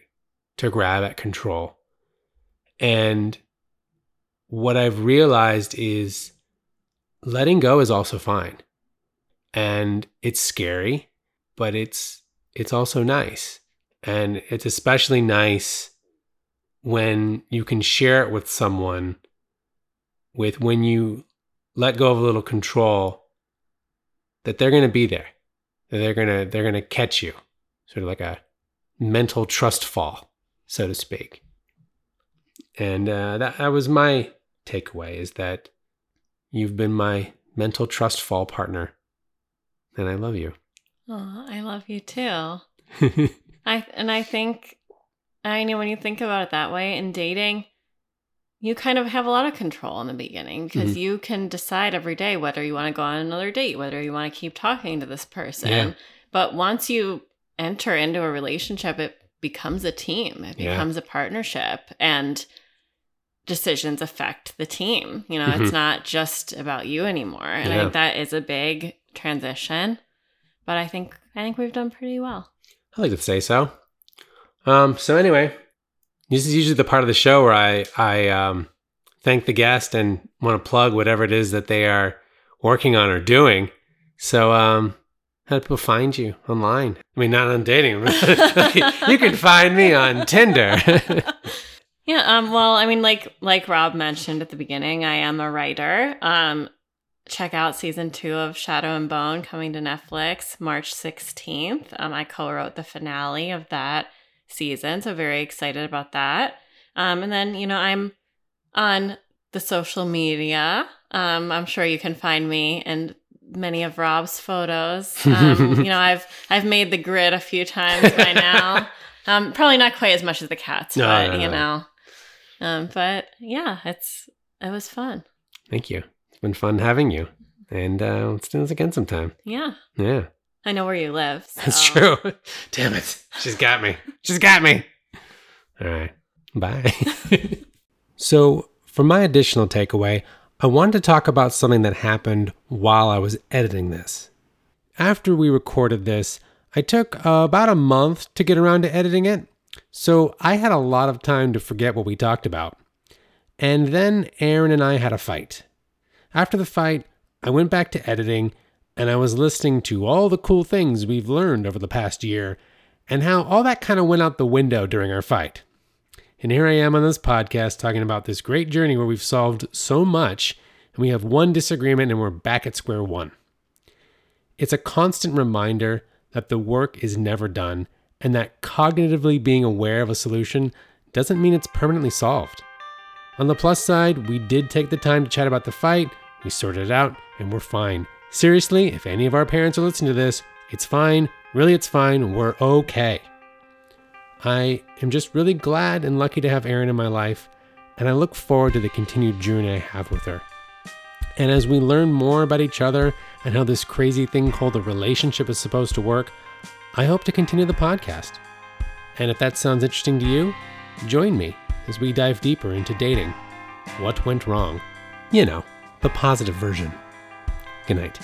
S1: to grab at control. And what I've realized is letting go is also fine. And it's scary, but it's it's also nice. And it's especially nice when you can share it with someone with when you let go of a little control that they're going to be there. That they're going to they're going to catch you. Sort of like a mental trust fall, so to speak. And uh, that that was my takeaway is that you've been my mental trust fall partner and I love you.
S2: Oh, I love you too. I and I think I know when you think about it that way in dating, you kind of have a lot of control in the beginning because mm-hmm. you can decide every day whether you want to go on another date, whether you want to keep talking to this person. Yeah. But once you enter into a relationship, it becomes a team. It becomes yeah. a partnership and decisions affect the team. You know, mm-hmm. it's not just about you anymore. And yeah. I think that is a big transition. But I think I think we've done pretty well.
S1: I like to say so. Um, so anyway, this is usually the part of the show where I I um, thank the guest and want to plug whatever it is that they are working on or doing. So um, how do people find you online? I mean, not on dating. you can find me on Tinder.
S2: yeah. Um. Well, I mean, like like Rob mentioned at the beginning, I am a writer. Um. Check out season two of Shadow and Bone coming to Netflix March 16th. Um, I co wrote the finale of that season. So very excited about that. Um, and then, you know, I'm on the social media. Um, I'm sure you can find me and many of Rob's photos. Um, you know, I've I've made the grid a few times by now. Um, probably not quite as much as the cats, no, but no, no, you know. Um, but yeah, it's it was fun.
S1: Thank you. Been fun having you, and uh, let's do this again sometime.
S2: Yeah.
S1: Yeah.
S2: I know where you live.
S1: So. That's true. Damn it. She's got me. She's got me. All right. Bye. so, for my additional takeaway, I wanted to talk about something that happened while I was editing this. After we recorded this, I took uh, about a month to get around to editing it, so I had a lot of time to forget what we talked about. And then Erin and I had a fight. After the fight, I went back to editing and I was listening to all the cool things we've learned over the past year and how all that kind of went out the window during our fight. And here I am on this podcast talking about this great journey where we've solved so much and we have one disagreement and we're back at square one. It's a constant reminder that the work is never done and that cognitively being aware of a solution doesn't mean it's permanently solved. On the plus side, we did take the time to chat about the fight, we sorted it out, and we're fine. Seriously, if any of our parents are listening to this, it's fine. Really, it's fine. We're okay. I am just really glad and lucky to have Erin in my life, and I look forward to the continued journey I have with her. And as we learn more about each other and how this crazy thing called a relationship is supposed to work, I hope to continue the podcast. And if that sounds interesting to you, join me as we dive deeper into dating. What went wrong? You know, the positive version. Good night.